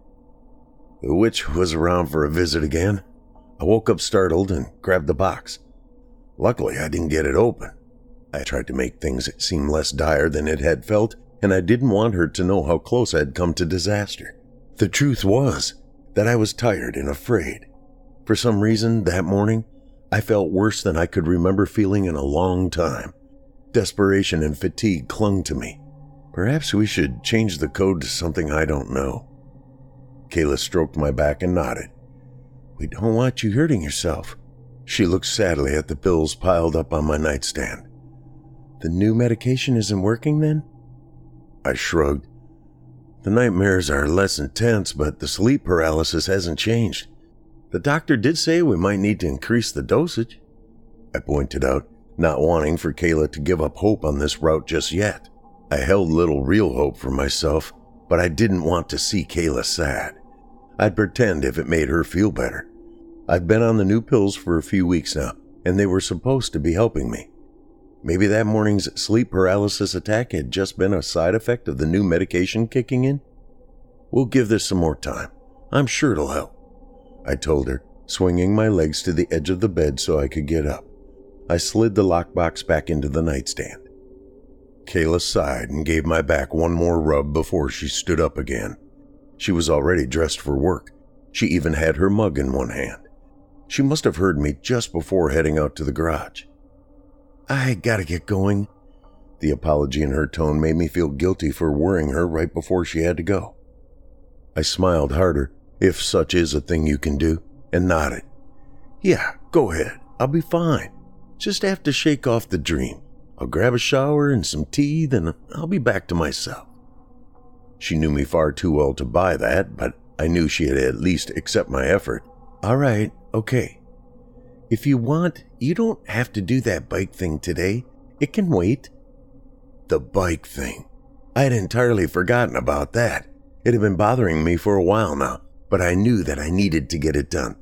The witch was around for a visit again. I woke up startled and grabbed the box. Luckily, I didn't get it open. I tried to make things seem less dire than it had felt, and I didn't want her to know how close I had come to disaster. The truth was that I was tired and afraid. For some reason, that morning, I felt worse than I could remember feeling in a long time. Desperation and fatigue clung to me. Perhaps we should change the code to something I don't know. Kayla stroked my back and nodded. We don't want you hurting yourself. She looked sadly at the pills piled up on my nightstand. The new medication isn't working then? I shrugged. The nightmares are less intense, but the sleep paralysis hasn't changed. The doctor did say we might need to increase the dosage. I pointed out not wanting for Kayla to give up hope on this route just yet. I held little real hope for myself, but I didn't want to see Kayla sad. I'd pretend if it made her feel better. I've been on the new pills for a few weeks now, and they were supposed to be helping me. Maybe that morning's sleep paralysis attack had just been a side effect of the new medication kicking in? We'll give this some more time. I'm sure it'll help. I told her, swinging my legs to the edge of the bed so I could get up. I slid the lockbox back into the nightstand. Kayla sighed and gave my back one more rub before she stood up again. She was already dressed for work. She even had her mug in one hand. She must have heard me just before heading out to the garage. I gotta get going. The apology in her tone made me feel guilty for worrying her right before she had to go. I smiled harder, if such is a thing you can do, and nodded. Yeah, go ahead. I'll be fine. Just have to shake off the dream. I'll grab a shower and some tea, then I'll be back to myself. She knew me far too well to buy that, but I knew she'd at least accept my effort. All right, okay. If you want, you don't have to do that bike thing today. It can wait. The bike thing. I had entirely forgotten about that. It had been bothering me for a while now, but I knew that I needed to get it done.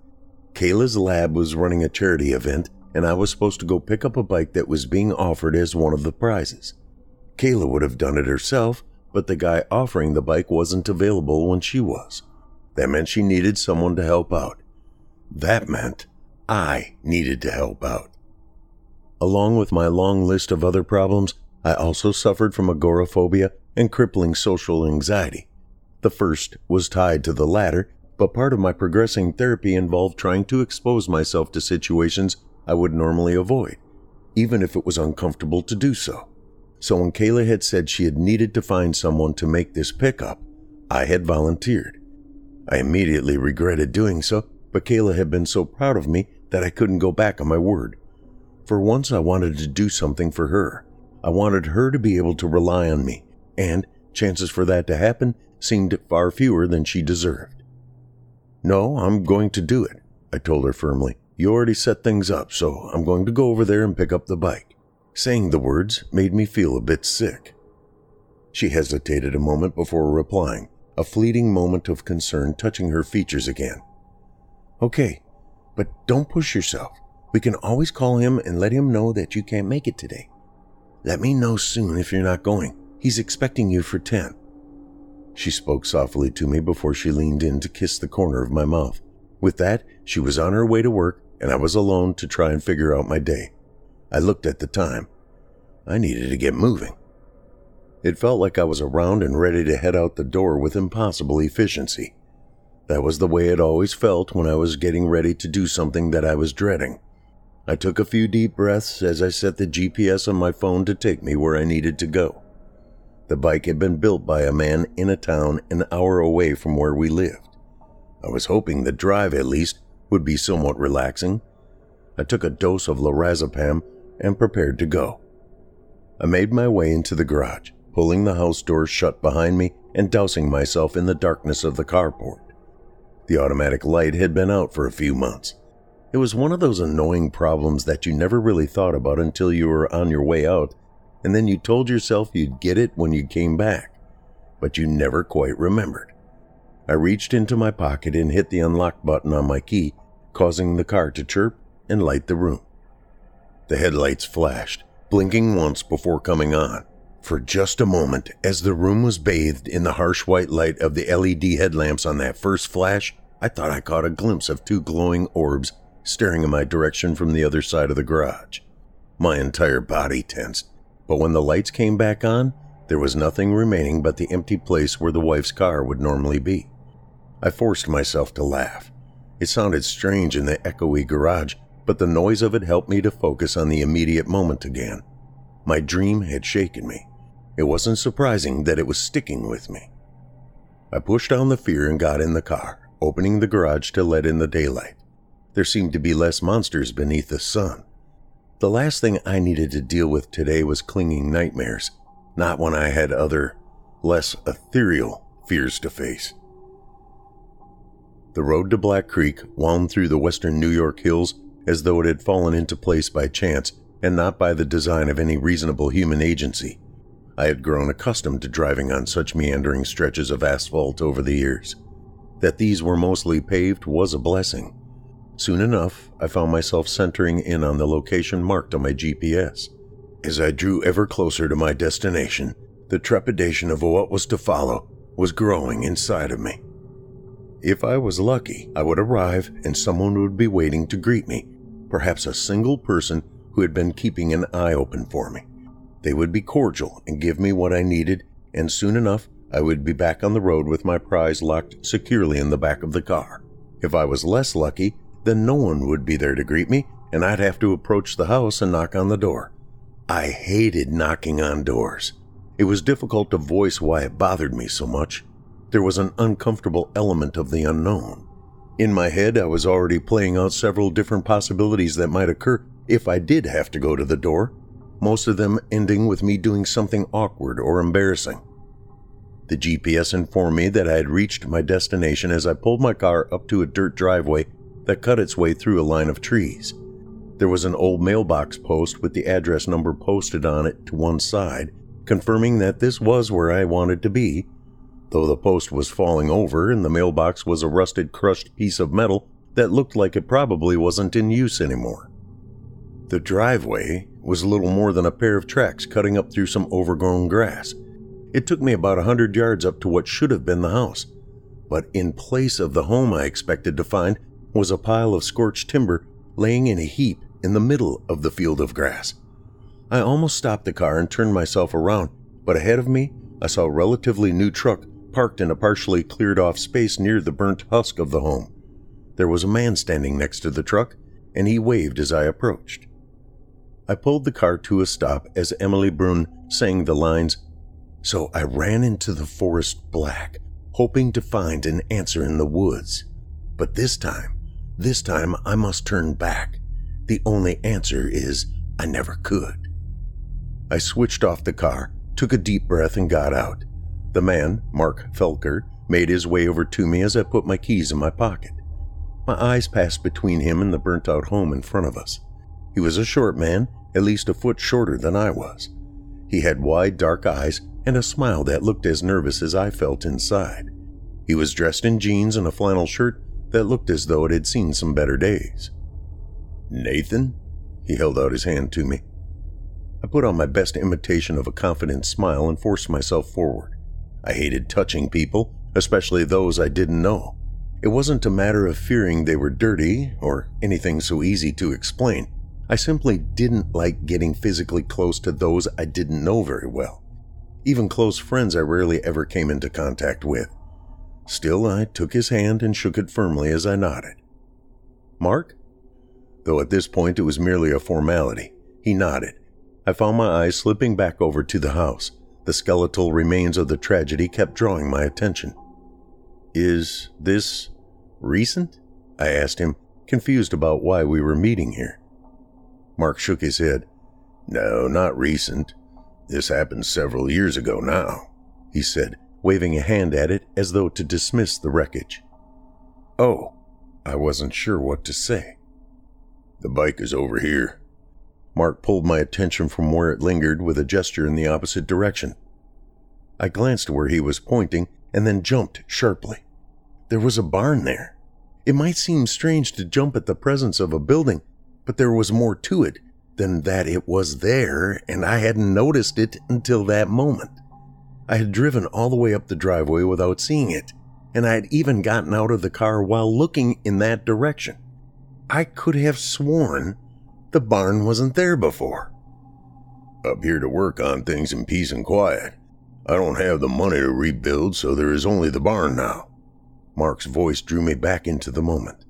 Kayla's lab was running a charity event, and I was supposed to go pick up a bike that was being offered as one of the prizes. Kayla would have done it herself, but the guy offering the bike wasn't available when she was. That meant she needed someone to help out. That meant I needed to help out. Along with my long list of other problems, I also suffered from agoraphobia and crippling social anxiety. The first was tied to the latter, but part of my progressing therapy involved trying to expose myself to situations I would normally avoid, even if it was uncomfortable to do so. So when Kayla had said she had needed to find someone to make this pickup, I had volunteered. I immediately regretted doing so, but Kayla had been so proud of me that I couldn't go back on my word. For once, I wanted to do something for her. I wanted her to be able to rely on me, and chances for that to happen seemed far fewer than she deserved. No, I'm going to do it, I told her firmly. You already set things up, so I'm going to go over there and pick up the bike. Saying the words made me feel a bit sick. She hesitated a moment before replying, a fleeting moment of concern touching her features again. Okay, but don't push yourself. We can always call him and let him know that you can't make it today. Let me know soon if you're not going. He's expecting you for 10. She spoke softly to me before she leaned in to kiss the corner of my mouth. With that, she was on her way to work and I was alone to try and figure out my day. I looked at the time. I needed to get moving. It felt like I was around and ready to head out the door with impossible efficiency. That was the way it always felt when I was getting ready to do something that I was dreading. I took a few deep breaths as I set the GPS on my phone to take me where I needed to go. The bike had been built by a man in a town an hour away from where we lived. I was hoping the drive, at least, would be somewhat relaxing. I took a dose of lorazepam and prepared to go. I made my way into the garage, pulling the house door shut behind me and dousing myself in the darkness of the carport. The automatic light had been out for a few months. It was one of those annoying problems that you never really thought about until you were on your way out, and then you told yourself you'd get it when you came back, but you never quite remembered. I reached into my pocket and hit the unlock button on my key, causing the car to chirp and light the room. The headlights flashed, blinking once before coming on. For just a moment, as the room was bathed in the harsh white light of the LED headlamps on that first flash, I thought I caught a glimpse of two glowing orbs staring in my direction from the other side of the garage. My entire body tensed, but when the lights came back on, there was nothing remaining but the empty place where the wife's car would normally be. I forced myself to laugh. It sounded strange in the echoey garage, but the noise of it helped me to focus on the immediate moment again. My dream had shaken me. It wasn't surprising that it was sticking with me. I pushed down the fear and got in the car, opening the garage to let in the daylight. There seemed to be less monsters beneath the sun. The last thing I needed to deal with today was clinging nightmares, not when I had other, less ethereal fears to face. The road to Black Creek wound through the western New York hills as though it had fallen into place by chance and not by the design of any reasonable human agency. I had grown accustomed to driving on such meandering stretches of asphalt over the years. That these were mostly paved was a blessing. Soon enough, I found myself centering in on the location marked on my GPS. As I drew ever closer to my destination, the trepidation of what was to follow was growing inside of me. If I was lucky, I would arrive and someone would be waiting to greet me, perhaps a single person who had been keeping an eye open for me. They would be cordial and give me what I needed, and soon enough I would be back on the road with my prize locked securely in the back of the car. If I was less lucky, then no one would be there to greet me, and I'd have to approach the house and knock on the door. I hated knocking on doors. It was difficult to voice why it bothered me so much. There was an uncomfortable element of the unknown. In my head, I was already playing out several different possibilities that might occur if I did have to go to the door, most of them ending with me doing something awkward or embarrassing. The GPS informed me that I had reached my destination as I pulled my car up to a dirt driveway that cut its way through a line of trees. There was an old mailbox post with the address number posted on it to one side, confirming that this was where I wanted to be, though the post was falling over and the mailbox was a rusted, crushed piece of metal that looked like it probably wasn't in use anymore. The driveway was little more than a pair of tracks cutting up through some overgrown grass. It took me about a hundred yards up to what should have been the house, but in place of the home I expected to find was a pile of scorched timber laying in a heap in the middle of the field of grass. I almost stopped the car and turned myself around, but ahead of me I saw a relatively new truck parked in a partially cleared off space near the burnt husk of the home. There was a man standing next to the truck, and he waved as I approached. I pulled the car to a stop as Emily Brun sang the lines, So I ran into the forest black, hoping to find an answer in the woods. But this time, this time I must turn back. The only answer is I never could. I switched off the car, took a deep breath, and got out. The man, Mark Felker, made his way over to me as I put my keys in my pocket. My eyes passed between him and the burnt out home in front of us. He was a short man at least a foot shorter than I was. He had wide, dark eyes and a smile that looked as nervous as I felt inside. He was dressed in jeans and a flannel shirt that looked as though it had seen some better days. Nathan? He held out his hand to me. I put on my best imitation of a confident smile and forced myself forward. I hated touching people, especially those I didn't know. It wasn't a matter of fearing they were dirty or anything so easy to explain. I simply didn't like getting physically close to those I didn't know very well. Even close friends I rarely ever came into contact with. Still, I took his hand and shook it firmly as I nodded. Mark? Though at this point it was merely a formality, he nodded. I found my eyes slipping back over to the house. The skeletal remains of the tragedy kept drawing my attention. Is this recent? I asked him, confused about why we were meeting here. Mark shook his head. No, not recent. This happened several years ago now, he said, waving a hand at it as though to dismiss the wreckage. Oh, I wasn't sure what to say. The bike is over here. Mark pulled my attention from where it lingered with a gesture in the opposite direction. I glanced where he was pointing and then jumped sharply. There was a barn there. It might seem strange to jump at the presence of a building, but there was more to it than that it was there, and I hadn't noticed it until that moment. I had driven all the way up the driveway without seeing it, and I had even gotten out of the car while looking in that direction. I could have sworn the barn wasn't there before. Up here to work on things in peace and quiet. I don't have the money to rebuild, so there is only the barn now. Mark's voice drew me back into the moment.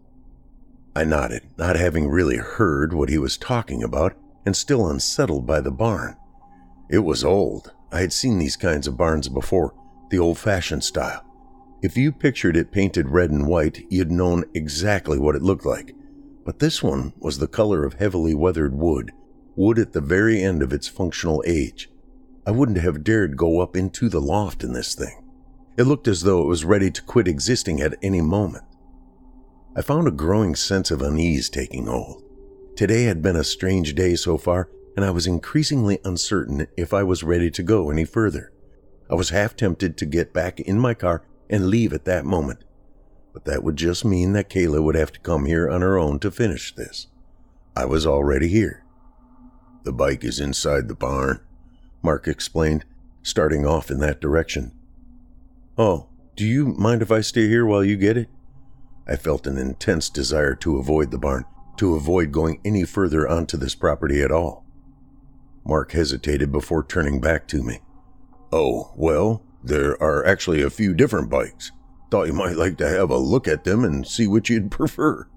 I nodded, not having really heard what he was talking about and still unsettled by the barn. It was old. I had seen these kinds of barns before, the old fashioned style. If you pictured it painted red and white, you'd known exactly what it looked like. But this one was the color of heavily weathered wood, wood at the very end of its functional age. I wouldn't have dared go up into the loft in this thing. It looked as though it was ready to quit existing at any moment. I found a growing sense of unease taking hold. Today had been a strange day so far, and I was increasingly uncertain if I was ready to go any further. I was half tempted to get back in my car and leave at that moment, but that would just mean that Kayla would have to come here on her own to finish this. I was already here. The bike is inside the barn, Mark explained, starting off in that direction. Oh, do you mind if I stay here while you get it? I felt an intense desire to avoid the barn, to avoid going any further onto this property at all. Mark hesitated before turning back to me. Oh, well, there are actually a few different bikes. Thought you might like to have a look at them and see which you'd <laughs> prefer.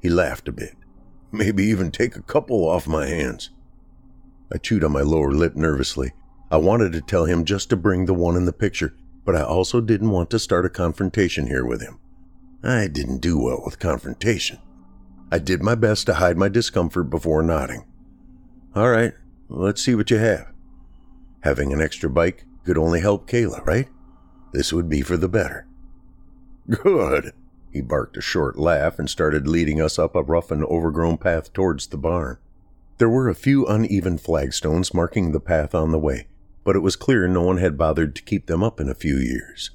He laughed a bit. Maybe even take a couple off my hands. I chewed on my lower lip nervously. I wanted to tell him just to bring the one in the picture, but I also didn't want to start a confrontation here with him. I didn't do well with confrontation. I did my best to hide my discomfort before nodding. All right, let's see what you have. Having an extra bike could only help Kayla, right? This would be for the better. Good. He barked a short laugh and started leading us up a rough and overgrown path towards the barn. There were a few uneven flagstones marking the path on the way, but it was clear no one had bothered to keep them up in a few years.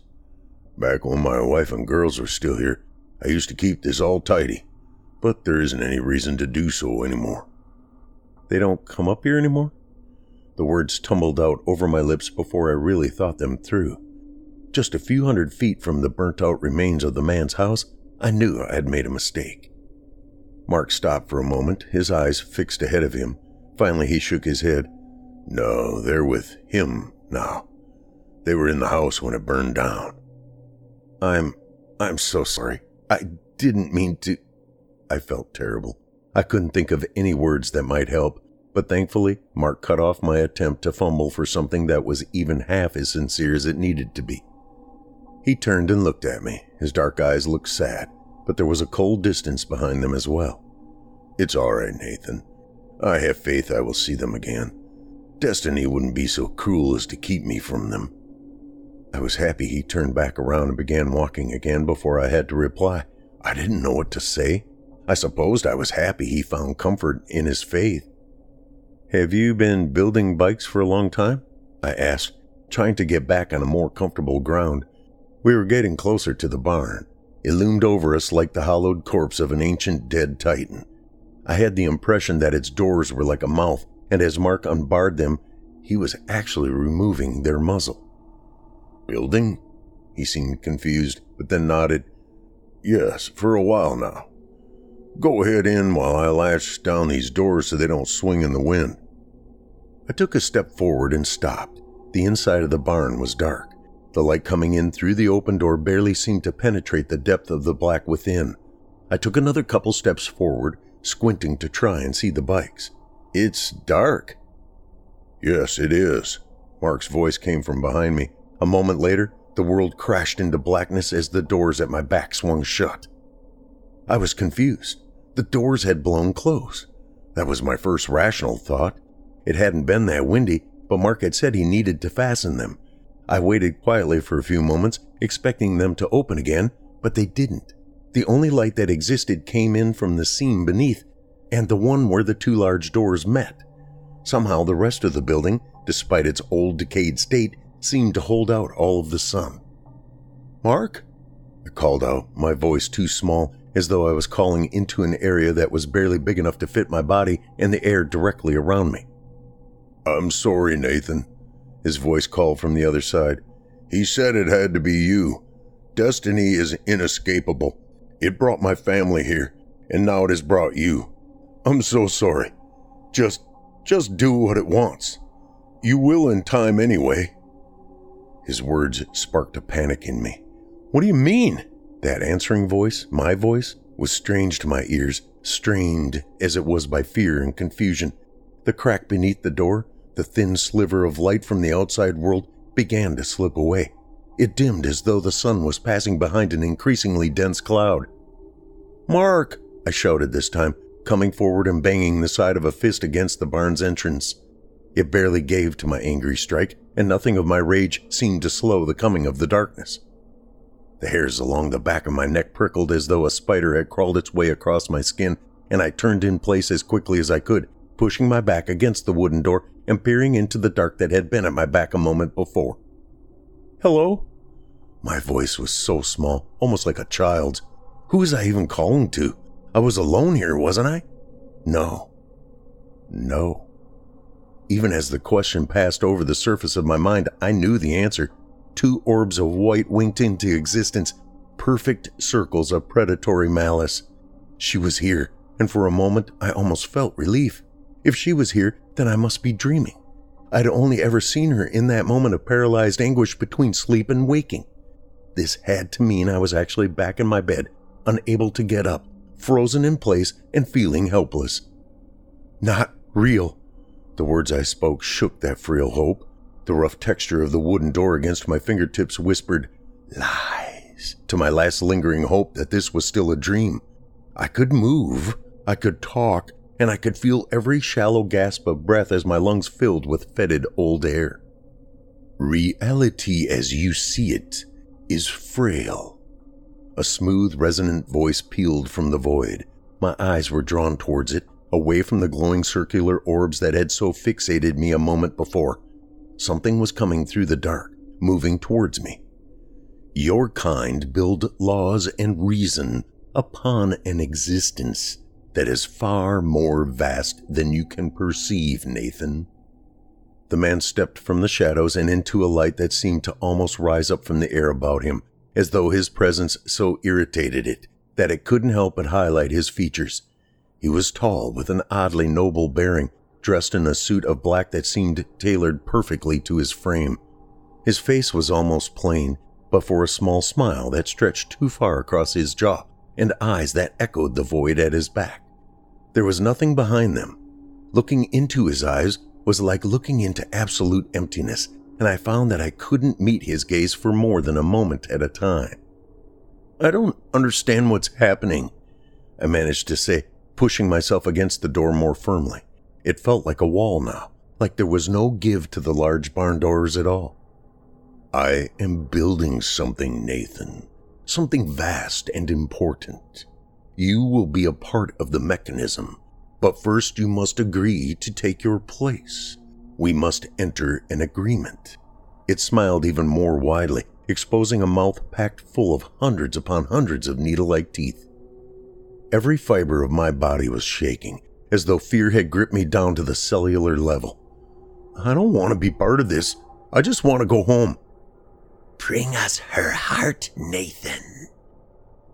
Back when my wife and girls were still here, I used to keep this all tidy, but there isn't any reason to do so anymore. They don't come up here anymore? The words tumbled out over my lips before I really thought them through. Just a few hundred feet from the burnt out remains of the man's house, I knew I had made a mistake. Mark stopped for a moment, his eyes fixed ahead of him. Finally, he shook his head. No, they're with him now. They were in the house when it burned down. I'm. I'm so sorry. I didn't mean to. I felt terrible. I couldn't think of any words that might help, but thankfully, Mark cut off my attempt to fumble for something that was even half as sincere as it needed to be. He turned and looked at me. His dark eyes looked sad, but there was a cold distance behind them as well. It's all right, Nathan. I have faith I will see them again. Destiny wouldn't be so cruel as to keep me from them. I was happy he turned back around and began walking again before I had to reply. I didn't know what to say. I supposed I was happy he found comfort in his faith. Have you been building bikes for a long time? I asked, trying to get back on a more comfortable ground. We were getting closer to the barn. It loomed over us like the hollowed corpse of an ancient dead titan. I had the impression that its doors were like a mouth, and as Mark unbarred them, he was actually removing their muzzle. Building? He seemed confused, but then nodded. Yes, for a while now. Go ahead in while I latch down these doors so they don't swing in the wind. I took a step forward and stopped. The inside of the barn was dark. The light coming in through the open door barely seemed to penetrate the depth of the black within. I took another couple steps forward, squinting to try and see the bikes. It's dark. Yes, it is. Mark's voice came from behind me. A moment later, the world crashed into blackness as the doors at my back swung shut. I was confused. The doors had blown close. That was my first rational thought. It hadn't been that windy, but Mark had said he needed to fasten them. I waited quietly for a few moments, expecting them to open again, but they didn't. The only light that existed came in from the seam beneath, and the one where the two large doors met. Somehow, the rest of the building, despite its old decayed state, seemed to hold out all of the sun. Mark? I called out, my voice too small, as though I was calling into an area that was barely big enough to fit my body and the air directly around me. I'm sorry, Nathan, his voice called from the other side. He said it had to be you. Destiny is inescapable. It brought my family here, and now it has brought you. I'm so sorry. Just, just do what it wants. You will in time anyway. His words sparked a panic in me. What do you mean? That answering voice, my voice, was strange to my ears, strained as it was by fear and confusion. The crack beneath the door, the thin sliver of light from the outside world, began to slip away. It dimmed as though the sun was passing behind an increasingly dense cloud. Mark! I shouted this time, coming forward and banging the side of a fist against the barn's entrance. It barely gave to my angry strike, and nothing of my rage seemed to slow the coming of the darkness. The hairs along the back of my neck prickled as though a spider had crawled its way across my skin, and I turned in place as quickly as I could, pushing my back against the wooden door and peering into the dark that had been at my back a moment before. Hello? My voice was so small, almost like a child's. Who was I even calling to? I was alone here, wasn't I? No. No. Even as the question passed over the surface of my mind, I knew the answer. Two orbs of white winked into existence, perfect circles of predatory malice. She was here, and for a moment I almost felt relief. If she was here, then I must be dreaming. I'd only ever seen her in that moment of paralyzed anguish between sleep and waking. This had to mean I was actually back in my bed, unable to get up, frozen in place, and feeling helpless. Not real. The words I spoke shook that frail hope. The rough texture of the wooden door against my fingertips whispered, Lies, to my last lingering hope that this was still a dream. I could move, I could talk, and I could feel every shallow gasp of breath as my lungs filled with fetid old air. Reality as you see it is frail. A smooth, resonant voice pealed from the void. My eyes were drawn towards it, away from the glowing circular orbs that had so fixated me a moment before. Something was coming through the dark, moving towards me. Your kind build laws and reason upon an existence that is far more vast than you can perceive, Nathan. The man stepped from the shadows and into a light that seemed to almost rise up from the air about him, as though his presence so irritated it that it couldn't help but highlight his features. He was tall, with an oddly noble bearing, dressed in a suit of black that seemed tailored perfectly to his frame. His face was almost plain, but for a small smile that stretched too far across his jaw and eyes that echoed the void at his back. There was nothing behind them. Looking into his eyes was like looking into absolute emptiness, and I found that I couldn't meet his gaze for more than a moment at a time. I don't understand what's happening, I managed to say, pushing myself against the door more firmly. It felt like a wall now, like there was no give to the large barn doors at all. I am building something, Nathan, something vast and important. You will be a part of the mechanism, but first you must agree to take your place. We must enter an agreement. It smiled even more widely, exposing a mouth packed full of hundreds upon hundreds of needle like teeth. Every fiber of my body was shaking, as though fear had gripped me down to the cellular level. I don't want to be part of this. I just want to go home. Bring us her heart, Nathan.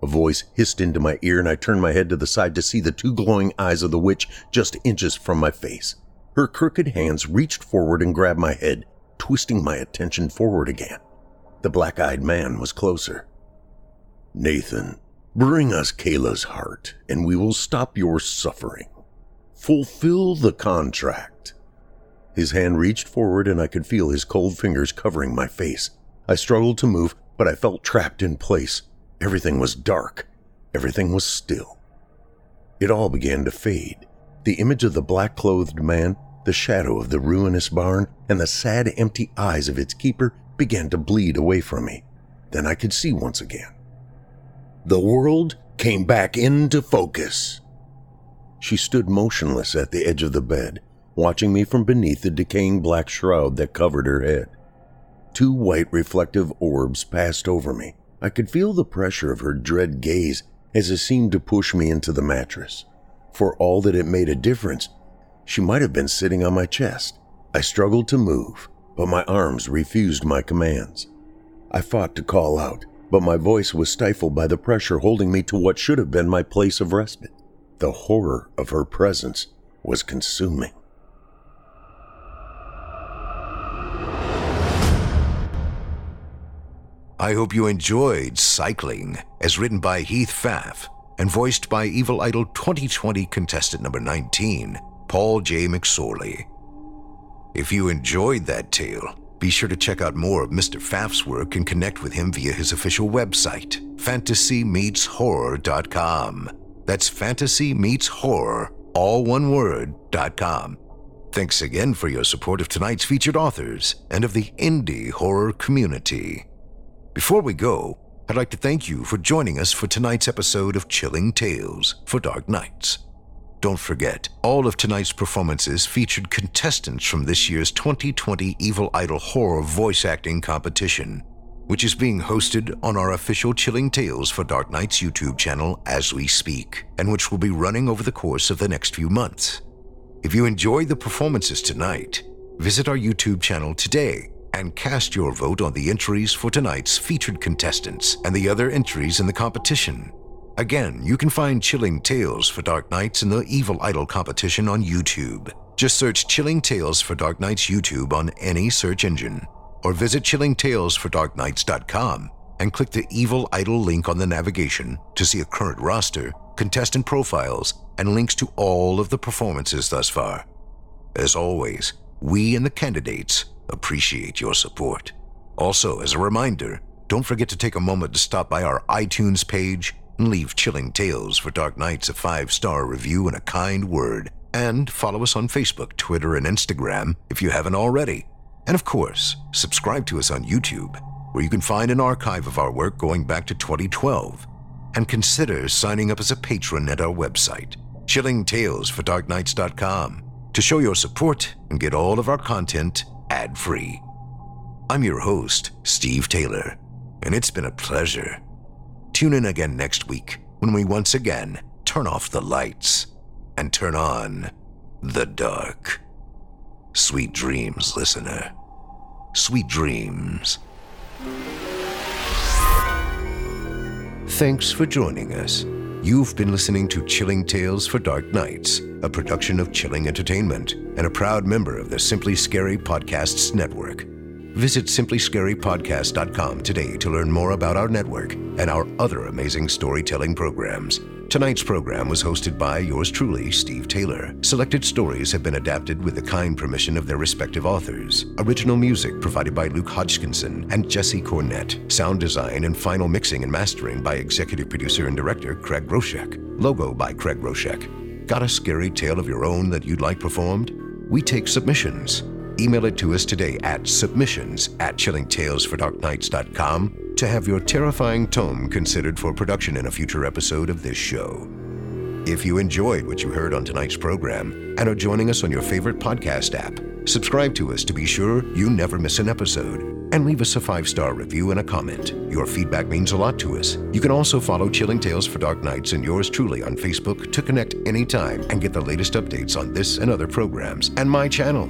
A voice hissed into my ear, and I turned my head to the side to see the two glowing eyes of the witch just inches from my face. Her crooked hands reached forward and grabbed my head, twisting my attention forward again. The black eyed man was closer. Nathan, bring us Kayla's heart, and we will stop your suffering. Fulfill the contract. His hand reached forward, and I could feel his cold fingers covering my face. I struggled to move, but I felt trapped in place. Everything was dark. Everything was still. It all began to fade. The image of the black clothed man, the shadow of the ruinous barn, and the sad, empty eyes of its keeper began to bleed away from me. Then I could see once again. The world came back into focus. She stood motionless at the edge of the bed, watching me from beneath the decaying black shroud that covered her head. Two white reflective orbs passed over me. I could feel the pressure of her dread gaze as it seemed to push me into the mattress. For all that it made a difference, she might have been sitting on my chest. I struggled to move, but my arms refused my commands. I fought to call out, but my voice was stifled by the pressure holding me to what should have been my place of respite. The horror of her presence was consuming. I hope you enjoyed Cycling, as written by Heath Pfaff and voiced by Evil Idol 2020 contestant number 19, Paul J. McSorley. If you enjoyed that tale, be sure to check out more of Mr. Pfaff's work and connect with him via his official website, fantasymeetshorror.com. That's fantasymeetshorror, all one word, com. Thanks again for your support of tonight's featured authors and of the indie horror community. Before we go, I'd like to thank you for joining us for tonight's episode of Chilling Tales for Dark Nights. Don't forget, all of tonight's performances featured contestants from this year's 2020 Evil Idol Horror Voice Acting Competition, which is being hosted on our official Chilling Tales for Dark Nights YouTube channel as we speak, and which will be running over the course of the next few months. If you enjoyed the performances tonight, visit our YouTube channel today and cast your vote on the entries for tonight's featured contestants and the other entries in the competition. Again, you can find Chilling Tales for Dark Nights in the Evil Idol competition on YouTube. Just search Chilling Tales for Dark Nights YouTube on any search engine, or visit chillingtalesfordarknights.com and click the Evil Idol link on the navigation to see a current roster, contestant profiles, and links to all of the performances thus far. As always, we and the candidates appreciate your support. Also, as a reminder, don't forget to take a moment to stop by our iTunes page and leave Chilling Tales for Dark Nights a five star review and a kind word. And follow us on Facebook, Twitter, and Instagram if you haven't already. And of course, subscribe to us on YouTube, where you can find an archive of our work going back to 2012. And consider signing up as a patron at our website, chillingtalesfordarknights.com, to show your support and get all of our content ad free. I'm your host, Steve Taylor, and it's been a pleasure. Tune in again next week when we once again turn off the lights and turn on the dark. Sweet dreams, listener. Sweet dreams. Thanks for joining us. You've been listening to Chilling Tales for Dark Nights, a production of Chilling Entertainment and a proud member of the Simply Scary Podcasts Network. Visit simplyscarypodcast.com today to learn more about our network and our other amazing storytelling programs. Tonight's program was hosted by yours truly, Steve Taylor. Selected stories have been adapted with the kind permission of their respective authors. Original music provided by Luke Hodgkinson and Jesse Cornett. Sound design and final mixing and mastering by executive producer and director Craig Groshek. Logo by Craig Groshek. Got a scary tale of your own that you'd like performed? We take submissions. Email it to us today at submissions at chillingtalesfordarknights.com to have your terrifying tome considered for production in a future episode of this show. If you enjoyed what you heard on tonight's program and are joining us on your favorite podcast app, subscribe to us to be sure you never miss an episode and leave us a five star review and a comment. Your feedback means a lot to us. You can also follow Chilling Tales for Dark Nights and yours truly on Facebook to connect anytime and get the latest updates on this and other programs and my channel.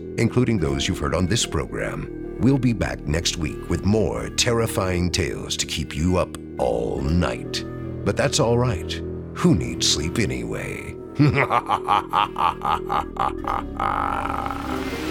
including those you've heard on this program. We'll be back next week with more terrifying tales to keep you up all night. But that's all right. Who needs sleep anyway? <laughs>